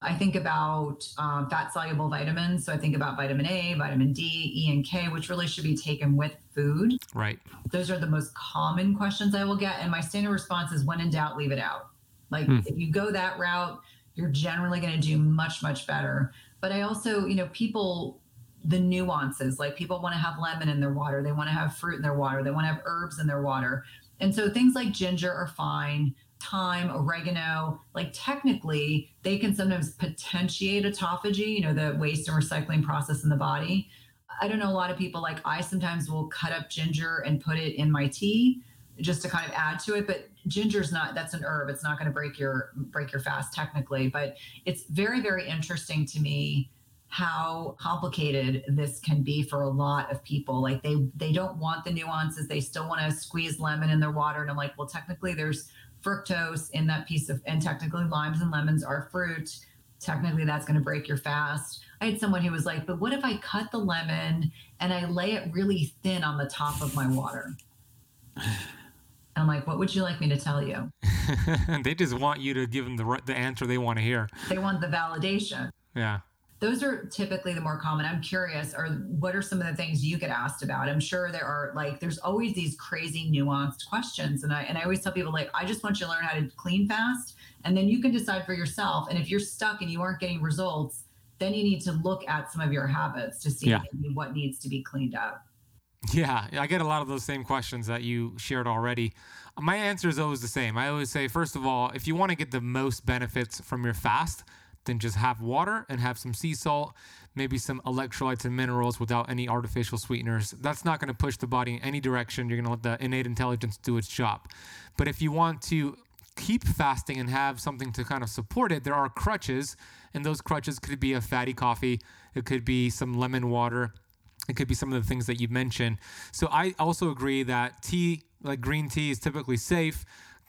I think about um, fat soluble vitamins. So I think about vitamin A, vitamin D, E, and K, which really should be taken with food. Right. Those are the most common questions I will get. And my standard response is when in doubt, leave it out. Like hmm. if you go that route, you're generally going to do much, much better. But I also, you know, people, the nuances, like people want to have lemon in their water, they want to have fruit in their water, they want to have herbs in their water. And so things like ginger are fine thyme, oregano, like technically they can sometimes potentiate autophagy, you know, the waste and recycling process in the body. I don't know, a lot of people like I sometimes will cut up ginger and put it in my tea just to kind of add to it, but ginger's not that's an herb. It's not going to break your break your fast technically, but it's very very interesting to me how complicated this can be for a lot of people like they they don't want the nuances they still want to squeeze lemon in their water and i'm like well technically there's fructose in that piece of, and technically limes and lemons are fruit. Technically, that's going to break your fast. I had someone who was like, but what if I cut the lemon and I lay it really thin on the top of my water? I'm like, what would you like me to tell you? they just want you to give them the the answer they want to hear. They want the validation. Yeah those are typically the more common i'm curious or what are some of the things you get asked about i'm sure there are like there's always these crazy nuanced questions and i and i always tell people like i just want you to learn how to clean fast and then you can decide for yourself and if you're stuck and you aren't getting results then you need to look at some of your habits to see yeah. what needs to be cleaned up yeah, I get a lot of those same questions that you shared already. My answer is always the same. I always say, first of all, if you want to get the most benefits from your fast, then just have water and have some sea salt, maybe some electrolytes and minerals without any artificial sweeteners. That's not going to push the body in any direction. You're going to let the innate intelligence do its job. But if you want to keep fasting and have something to kind of support it, there are crutches, and those crutches could be a fatty coffee, it could be some lemon water. It could be some of the things that you mentioned. So I also agree that tea, like green tea, is typically safe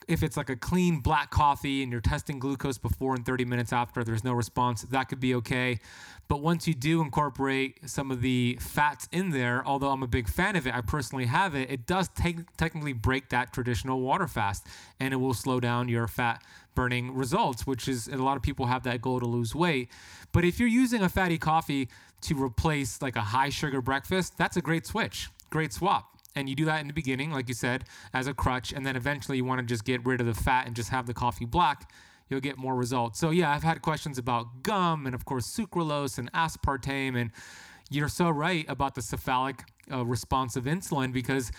if it's like a clean black coffee and you're testing glucose before and 30 minutes after, there's no response, that could be okay. But once you do incorporate some of the fats in there, although I'm a big fan of it, I personally have it, it does take, technically break that traditional water fast and it will slow down your fat burning results, which is a lot of people have that goal to lose weight. But if you're using a fatty coffee to replace like a high sugar breakfast, that's a great switch, great swap and you do that in the beginning, like you said, as a crutch, and then eventually you want to just get rid of the fat and just have the coffee black, you'll get more results. So yeah, I've had questions about gum and of course sucralose and aspartame, and you're so right about the cephalic uh, response of insulin because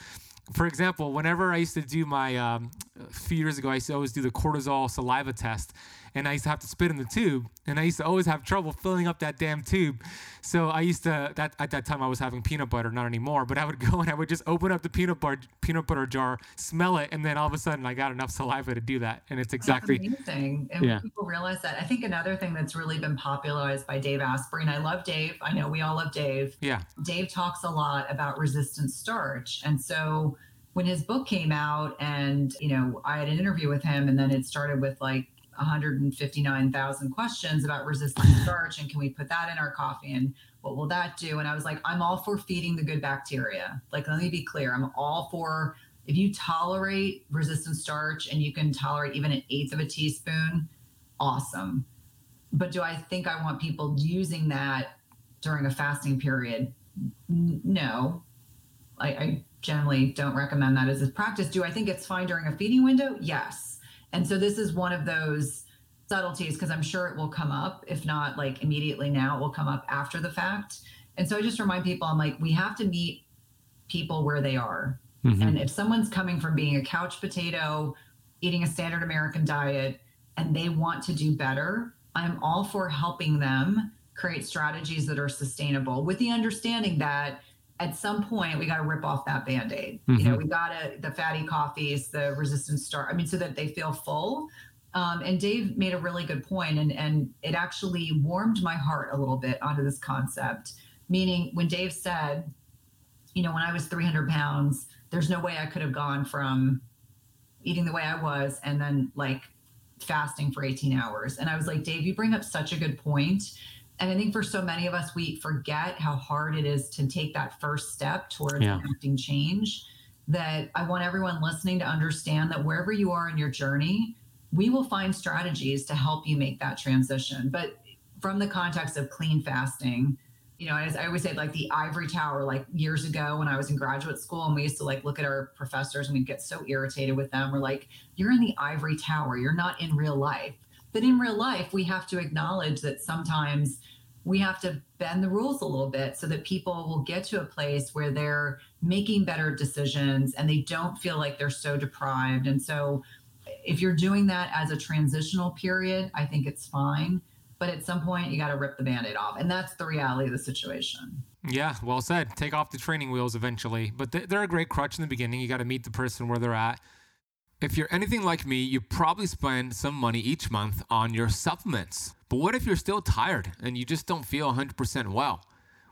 for example, whenever I used to do my, um, a few years ago, I used to always do the cortisol saliva test and I used to have to spit in the tube, and I used to always have trouble filling up that damn tube. So I used to that at that time I was having peanut butter, not anymore, but I would go and I would just open up the peanut butter peanut butter jar, smell it, and then all of a sudden I got enough saliva to do that, and it's exactly that's amazing. And yeah. people realize that. I think another thing that's really been popularized by Dave Asprey, and I love Dave. I know we all love Dave. Yeah. Dave talks a lot about resistant starch, and so when his book came out and you know i had an interview with him and then it started with like 159,000 questions about resistant starch and can we put that in our coffee and what will that do? And I was like, I'm all for feeding the good bacteria. Like, let me be clear, I'm all for if you tolerate resistant starch and you can tolerate even an eighth of a teaspoon, awesome. But do I think I want people using that during a fasting period? No. I, I generally don't recommend that as a practice. Do I think it's fine during a feeding window? Yes and so this is one of those subtleties because I'm sure it will come up. If not like immediately now, it will come up after the fact. And so I just remind people I'm like, we have to meet people where they are. Mm-hmm. And if someone's coming from being a couch potato, eating a standard American diet, and they want to do better, I'm all for helping them create strategies that are sustainable with the understanding that at some point we got to rip off that band-aid. Mm-hmm. you know we got to the fatty coffees the resistant starch i mean so that they feel full. Um, and dave made a really good point and and it actually warmed my heart a little bit onto this concept. Meaning when dave said you know when i was 300 pounds there's no way i could have gone from eating the way i was and then like fasting for 18 hours. And i was like dave you bring up such a good point and I think for so many of us, we forget how hard it is to take that first step towards yeah. enacting change. That I want everyone listening to understand that wherever you are in your journey, we will find strategies to help you make that transition. But from the context of clean fasting, you know, as I always say, like the ivory tower, like years ago when I was in graduate school, and we used to like look at our professors and we'd get so irritated with them. We're like, you're in the ivory tower, you're not in real life. But in real life, we have to acknowledge that sometimes we have to bend the rules a little bit so that people will get to a place where they're making better decisions and they don't feel like they're so deprived. And so, if you're doing that as a transitional period, I think it's fine. But at some point, you got to rip the band aid off. And that's the reality of the situation. Yeah, well said. Take off the training wheels eventually. But they're a great crutch in the beginning. You got to meet the person where they're at. If you're anything like me, you probably spend some money each month on your supplements. But what if you're still tired and you just don't feel 100% well?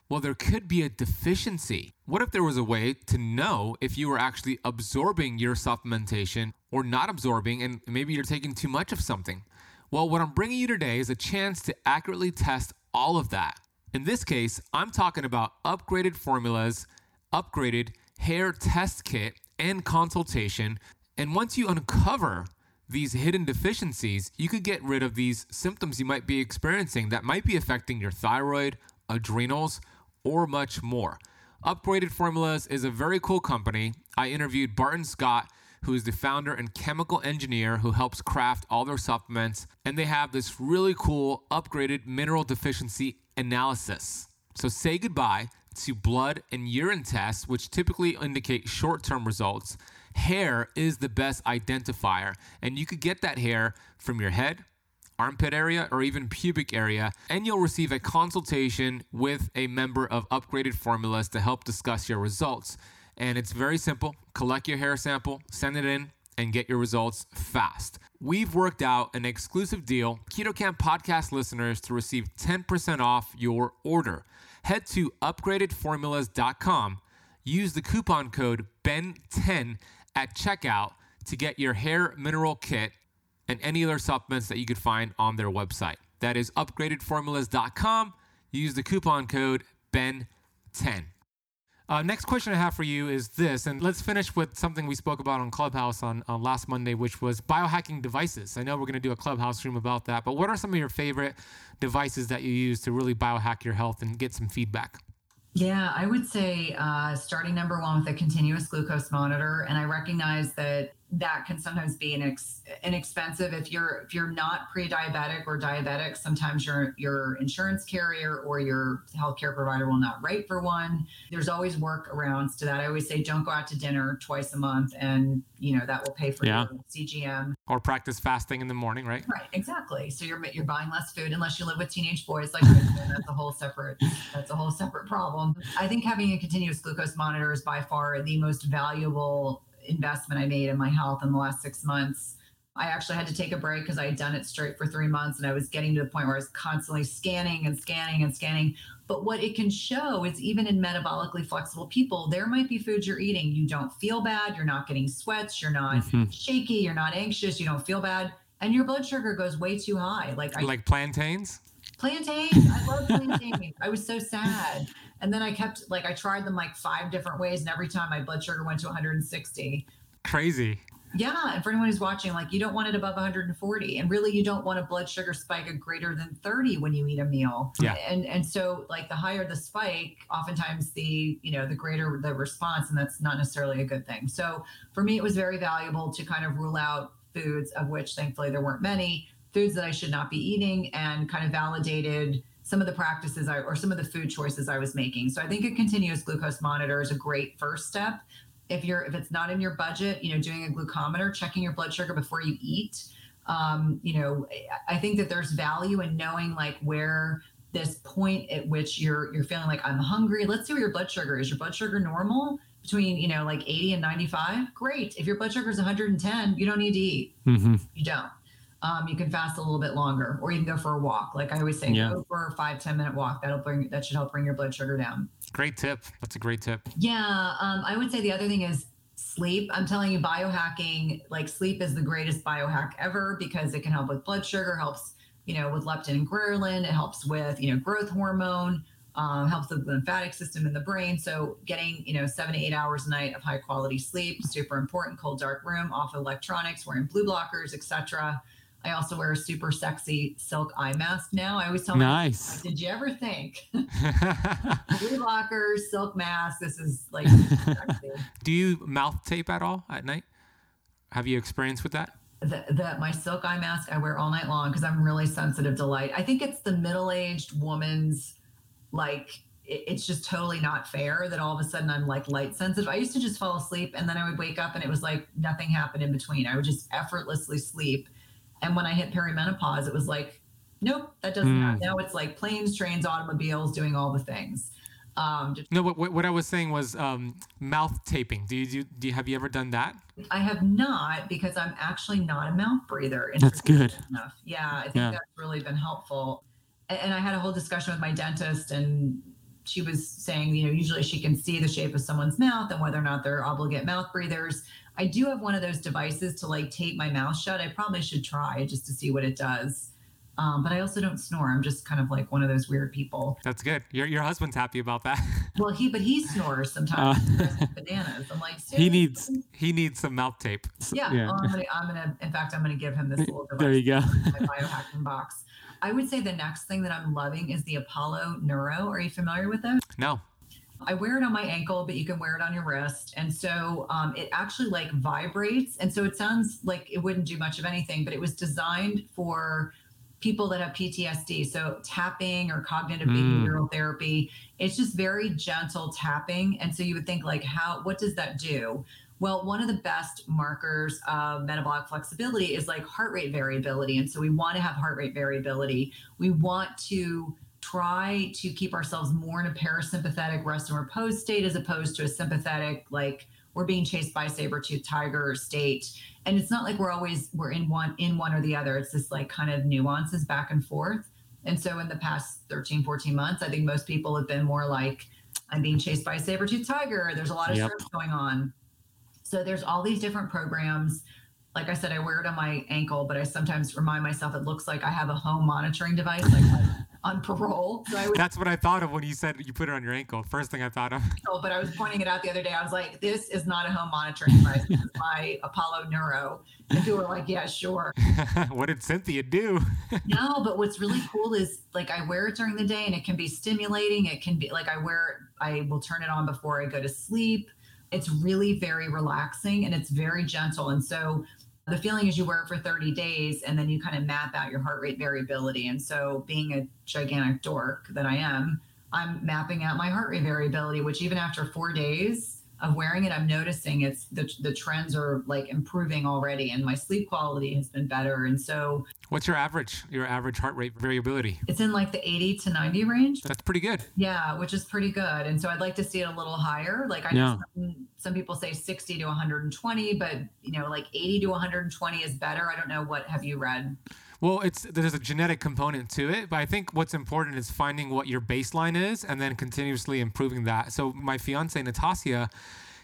Well, there could be a deficiency. What if there was a way to know if you were actually absorbing your supplementation or not absorbing, and maybe you're taking too much of something? Well, what I'm bringing you today is a chance to accurately test all of that. In this case, I'm talking about upgraded formulas, upgraded hair test kit, and consultation and once you uncover these hidden deficiencies, you could get rid of these symptoms you might be experiencing that might be affecting your thyroid, adrenals, or much more. Upgraded Formulas is a very cool company. I interviewed Barton Scott, who is the founder and chemical engineer who helps craft all their supplements, and they have this really cool upgraded mineral deficiency analysis. So say goodbye to blood and urine tests, which typically indicate short term results hair is the best identifier. And you could get that hair from your head, armpit area, or even pubic area. And you'll receive a consultation with a member of Upgraded Formulas to help discuss your results. And it's very simple collect your hair sample, send it in, and get your results fast. We've worked out an exclusive deal, Keto Camp podcast listeners, to receive 10% off your order. Head to upgradedformulas.com, use the coupon code BEN10 at checkout to get your hair mineral kit and any other supplements that you could find on their website. That is upgradedformulas.com. Use the coupon code BEN10. Uh, next question I have for you is this, and let's finish with something we spoke about on Clubhouse on, on last Monday, which was biohacking devices. I know we're going to do a Clubhouse stream about that, but what are some of your favorite devices that you use to really biohack your health and get some feedback? Yeah, I would say uh, starting number one with a continuous glucose monitor. And I recognize that that can sometimes be an ex- inexpensive. If you're if you're not pre-diabetic or diabetic sometimes your your insurance carrier or your healthcare provider will not write for one. There's always workarounds to that. I always say don't go out to dinner twice a month and you know that will pay for yeah. your cgm or practice fasting in the morning right? Right exactly. So you're you're buying less food unless you live with teenage boys like that's a whole separate that's a whole separate problem. I think having a continuous glucose monitor is by far the most valuable investment I made in my health in the last six months. I actually had to take a break because I had done it straight for three months and I was getting to the point where I was constantly scanning and scanning and scanning. But what it can show is even in metabolically flexible people, there might be foods you're eating. You don't feel bad. You're not getting sweats. You're not mm-hmm. shaky. You're not anxious. You don't feel bad. And your blood sugar goes way too high. Like, I, like plantains? Plantains. I love plantains. I was so sad. And then I kept like I tried them like five different ways, and every time my blood sugar went to 160. Crazy. Yeah, and for anyone who's watching, like you don't want it above 140, and really you don't want a blood sugar spike of greater than 30 when you eat a meal. Yeah. And and so like the higher the spike, oftentimes the you know the greater the response, and that's not necessarily a good thing. So for me, it was very valuable to kind of rule out foods of which thankfully there weren't many foods that I should not be eating, and kind of validated some of the practices I, or some of the food choices I was making. So I think a continuous glucose monitor is a great first step. If you're if it's not in your budget, you know, doing a glucometer, checking your blood sugar before you eat. Um, you know, I think that there's value in knowing like where this point at which you're you're feeling like I'm hungry. Let's see what your blood sugar is. Your blood sugar normal between you know like 80 and 95. Great. If your blood sugar is 110, you don't need to eat. Mm-hmm. You don't um, you can fast a little bit longer or you can go for a walk like i always say yeah. go for a five ten minute walk that'll bring that should help bring your blood sugar down great tip that's a great tip yeah um, i would say the other thing is sleep i'm telling you biohacking like sleep is the greatest biohack ever because it can help with blood sugar helps you know with leptin and ghrelin it helps with you know growth hormone um, helps with the lymphatic system in the brain. So getting, you know, seven to eight hours a night of high quality sleep, super important. Cold, dark room, off electronics, wearing blue blockers, etc. I also wear a super sexy silk eye mask now. I always tell nice. Myself, Did you ever think blue blockers, silk mask? This is like. Do you mouth tape at all at night? Have you experienced with that? The, the, my silk eye mask I wear all night long because I'm really sensitive to light. I think it's the middle aged woman's like it's just totally not fair that all of a sudden I'm like light sensitive. I used to just fall asleep and then I would wake up and it was like nothing happened in between. I would just effortlessly sleep. And when I hit perimenopause, it was like, nope, that doesn't mm. happen. Now it's like planes, trains, automobiles doing all the things. Um, just, no, what, what I was saying was um, mouth taping. Do you, do, do you, have you ever done that? I have not because I'm actually not a mouth breather. That's good. Enough. Yeah, I think yeah. that's really been helpful and I had a whole discussion with my dentist, and she was saying, you know, usually she can see the shape of someone's mouth and whether or not they're obligate mouth breathers. I do have one of those devices to like tape my mouth shut. I probably should try just to see what it does. Um, but I also don't snore. I'm just kind of like one of those weird people. That's good. Your your husband's happy about that. well, he but he snores sometimes. Uh, bananas. I'm like Seriously? he needs he needs some mouth tape. Yeah, yeah. Well, I'm, gonna, I'm gonna. In fact, I'm gonna give him this little device. There you go. my biohacking box. I would say the next thing that I'm loving is the Apollo Neuro. Are you familiar with it? No. I wear it on my ankle, but you can wear it on your wrist. And so um, it actually like vibrates. And so it sounds like it wouldn't do much of anything, but it was designed for people that have PTSD. So tapping or cognitive mm. behavioral therapy, it's just very gentle tapping. And so you would think like, how, what does that do? Well, one of the best markers of metabolic flexibility is like heart rate variability. And so we want to have heart rate variability. We want to try to keep ourselves more in a parasympathetic rest and repose state as opposed to a sympathetic, like we're being chased by a saber-toothed tiger state. And it's not like we're always we're in one in one or the other. It's this like kind of nuances back and forth. And so in the past 13, 14 months, I think most people have been more like, I'm being chased by a saber-toothed tiger. There's a lot of yep. stress going on so there's all these different programs. Like I said, I wear it on my ankle, but I sometimes remind myself it looks like I have a home monitoring device, like on parole. So would, That's what I thought of when you said you put it on your ankle. First thing I thought of. Oh, but I was pointing it out the other day. I was like, this is not a home monitoring device. This is my Apollo Neuro. And people were like, yeah, sure. what did Cynthia do? no, but what's really cool is like I wear it during the day and it can be stimulating. It can be like I wear it, I will turn it on before I go to sleep it's really very relaxing and it's very gentle. And so the feeling is you wear it for 30 days and then you kind of map out your heart rate variability. And so being a gigantic dork that I am, I'm mapping out my heart rate variability, which even after four days, of wearing it, I'm noticing it's the the trends are like improving already, and my sleep quality has been better. And so, what's your average your average heart rate variability? It's in like the 80 to 90 range. That's pretty good. Yeah, which is pretty good. And so I'd like to see it a little higher. Like I know some, some people say 60 to 120, but you know, like 80 to 120 is better. I don't know what have you read? Well, it's there's a genetic component to it, but I think what's important is finding what your baseline is and then continuously improving that. So my fiance Natasha,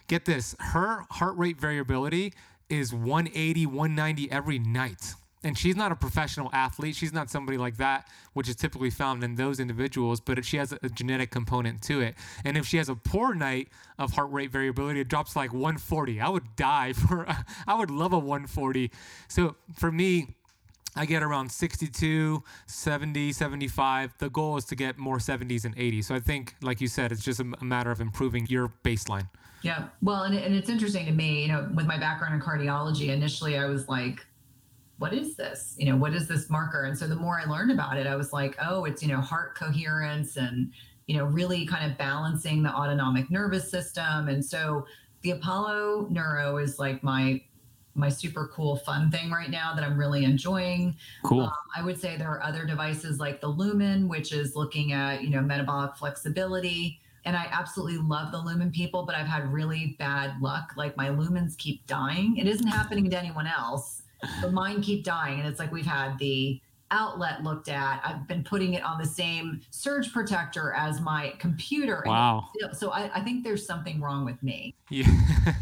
get this, her heart rate variability is 180, 190 every night. And she's not a professional athlete. She's not somebody like that, which is typically found in those individuals, but she has a genetic component to it. And if she has a poor night of heart rate variability, it drops like 140. I would die for, I would love a 140. So for me, I get around 62, 70, 75. The goal is to get more 70s and 80s. So I think, like you said, it's just a matter of improving your baseline. Yeah. Well, and, and it's interesting to me, you know, with my background in cardiology, initially I was like, what is this? You know, what is this marker? And so the more I learned about it, I was like, oh, it's, you know, heart coherence and, you know, really kind of balancing the autonomic nervous system. And so the Apollo Neuro is like my my super cool fun thing right now that I'm really enjoying. Cool. Um, I would say there are other devices like the Lumen, which is looking at you know metabolic flexibility. And I absolutely love the Lumen people, but I've had really bad luck. Like my lumens keep dying. It isn't happening to anyone else, but mine keep dying. And it's like we've had the outlet looked at. I've been putting it on the same surge protector as my computer. Wow. so I, I, think there's something wrong with me. Yeah.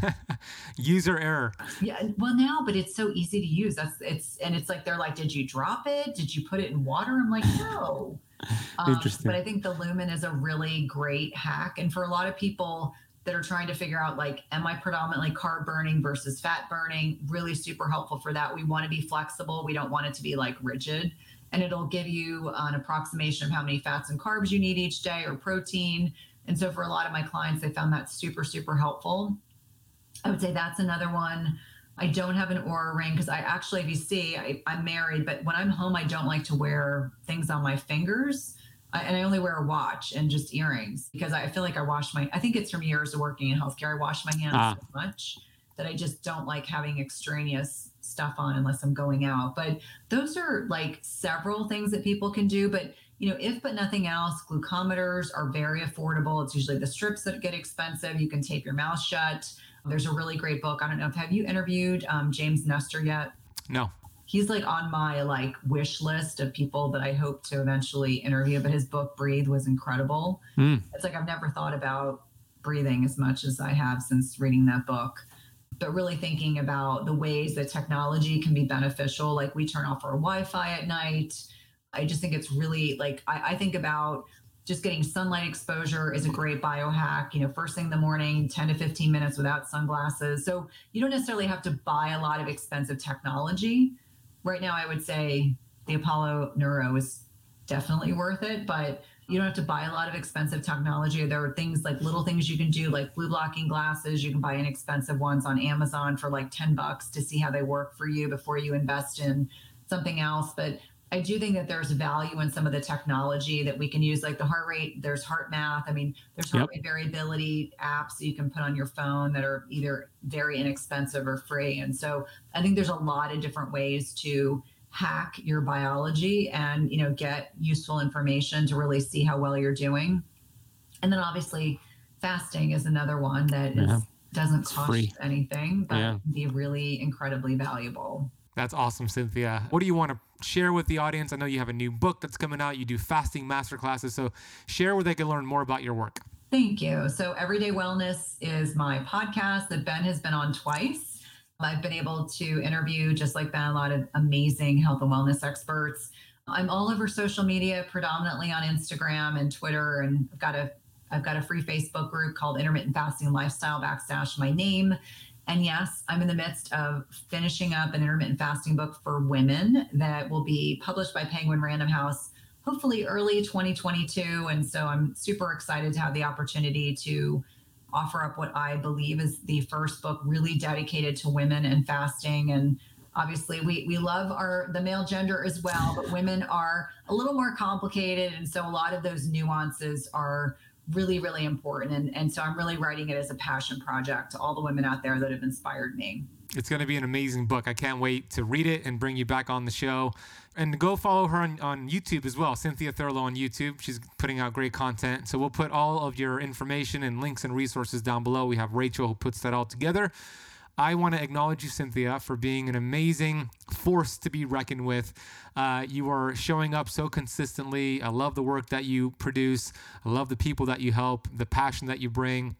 User error. Yeah. Well, now, but it's so easy to use. That's it's, and it's like, they're like, did you drop it? Did you put it in water? I'm like, no. Um, Interesting. But I think the Lumen is a really great hack. And for a lot of people that are trying to figure out, like, am I predominantly carb burning versus fat burning? Really super helpful for that. We want to be flexible. We don't want it to be like rigid. And it'll give you an approximation of how many fats and carbs you need each day or protein. And so for a lot of my clients, they found that super, super helpful. I would say that's another one. I don't have an Oura ring because I actually, if you see, I, am married, but when I'm home, I don't like to wear things on my fingers. I, and I only wear a watch and just earrings because I feel like I wash my, I think it's from years of working in healthcare. I wash my hands ah. so much that I just don't like having extraneous stuff on unless I'm going out. But those are like several things that people can do. But you know, if but nothing else, glucometers are very affordable. It's usually the strips that get expensive. You can tape your mouth shut. There's a really great book. I don't know if have you interviewed um, James Nestor yet? No. He's like on my like wish list of people that I hope to eventually interview. But his book Breathe was incredible. Mm. It's like I've never thought about breathing as much as I have since reading that book. But really thinking about the ways that technology can be beneficial. Like we turn off our Wi-Fi at night. I just think it's really like I, I think about just getting sunlight exposure is a great biohack. You know, first thing in the morning, 10 to 15 minutes without sunglasses. So you don't necessarily have to buy a lot of expensive technology. Right now, I would say the Apollo Neuro is definitely worth it, but you don't have to buy a lot of expensive technology. There are things like little things you can do, like blue blocking glasses. You can buy inexpensive ones on Amazon for like 10 bucks to see how they work for you before you invest in something else. But I do think that there's value in some of the technology that we can use, like the heart rate. There's HeartMath. I mean, there's heart yep. rate variability apps that you can put on your phone that are either very inexpensive or free. And so I think there's a lot of different ways to hack your biology and you know get useful information to really see how well you're doing. And then obviously, fasting is another one that yeah. is, doesn't it's cost free. anything, but yeah. be really incredibly valuable. That's awesome, Cynthia. What do you want to share with the audience? I know you have a new book that's coming out. You do fasting masterclasses. So share where they can learn more about your work. Thank you. So, Everyday Wellness is my podcast that Ben has been on twice. I've been able to interview, just like Ben, a lot of amazing health and wellness experts. I'm all over social media, predominantly on Instagram and Twitter, and I've got a I've got a free Facebook group called Intermittent Fasting Lifestyle backslash my name. And yes, I'm in the midst of finishing up an intermittent fasting book for women that will be published by Penguin Random House, hopefully early 2022. And so I'm super excited to have the opportunity to offer up what I believe is the first book really dedicated to women and fasting. And obviously we, we love our the male gender as well, but women are a little more complicated. And so a lot of those nuances are really, really important. And, and so I'm really writing it as a passion project to all the women out there that have inspired me. It's going to be an amazing book. I can't wait to read it and bring you back on the show. And go follow her on, on YouTube as well, Cynthia Thurlow on YouTube. She's putting out great content. So we'll put all of your information and links and resources down below. We have Rachel who puts that all together. I want to acknowledge you, Cynthia, for being an amazing force to be reckoned with. Uh, you are showing up so consistently. I love the work that you produce. I love the people that you help, the passion that you bring.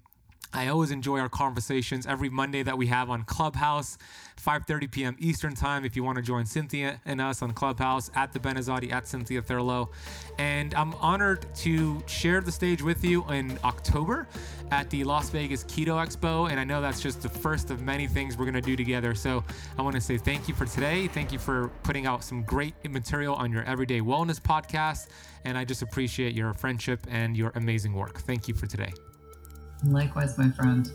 I always enjoy our conversations every Monday that we have on Clubhouse, 5:30 p.m. Eastern Time. If you want to join Cynthia and us on Clubhouse at the Benazadi at Cynthia Thurlow, and I'm honored to share the stage with you in October at the Las Vegas Keto Expo. And I know that's just the first of many things we're gonna do together. So I want to say thank you for today. Thank you for putting out some great material on your Everyday Wellness podcast. And I just appreciate your friendship and your amazing work. Thank you for today. Likewise, my friend.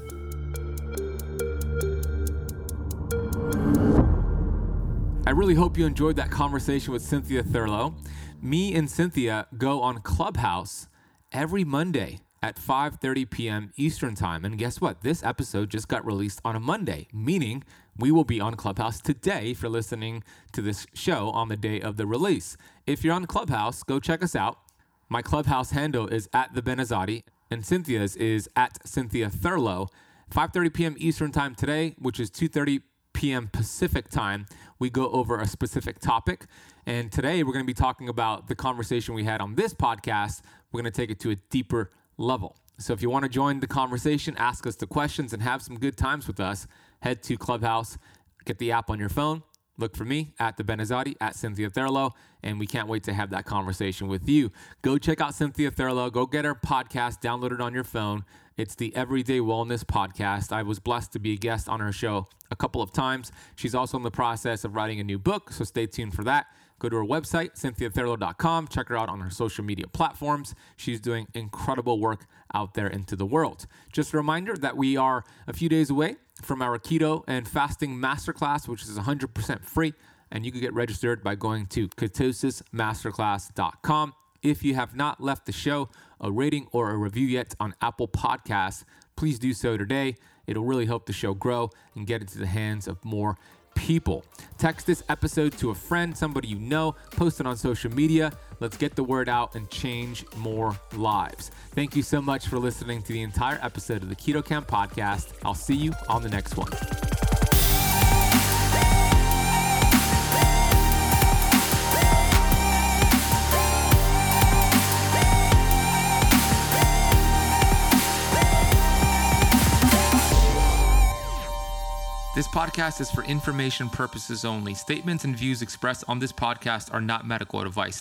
I really hope you enjoyed that conversation with Cynthia Thurlow. Me and Cynthia go on Clubhouse every Monday at 5:30 p.m. Eastern Time. And guess what? This episode just got released on a Monday, meaning we will be on Clubhouse today for listening to this show on the day of the release. If you're on Clubhouse, go check us out. My Clubhouse handle is at the Benazadi, and Cynthia's is at Cynthia Thurlow. 5:30 p.m. Eastern Time today, which is 2:30 p.m. Pacific Time. We go over a specific topic, and today we're going to be talking about the conversation we had on this podcast. We're going to take it to a deeper level. So if you want to join the conversation, ask us the questions, and have some good times with us, head to Clubhouse, get the app on your phone, look for me at the Benazadi at Cynthia Thurlow, and we can't wait to have that conversation with you. Go check out Cynthia Thurlow. Go get her podcast downloaded on your phone. It's the Everyday Wellness Podcast. I was blessed to be a guest on her show a couple of times. She's also in the process of writing a new book, so stay tuned for that. Go to her website, cynthiathurlow.com. Check her out on her social media platforms. She's doing incredible work out there into the world. Just a reminder that we are a few days away from our keto and fasting masterclass, which is 100% free. And you can get registered by going to ketosismasterclass.com. If you have not left the show a rating or a review yet on Apple Podcasts, please do so today. It'll really help the show grow and get into the hands of more people. Text this episode to a friend, somebody you know, post it on social media. Let's get the word out and change more lives. Thank you so much for listening to the entire episode of the Keto Kamp podcast. I'll see you on the next one. This podcast is for information purposes only. Statements and views expressed on this podcast are not medical advice.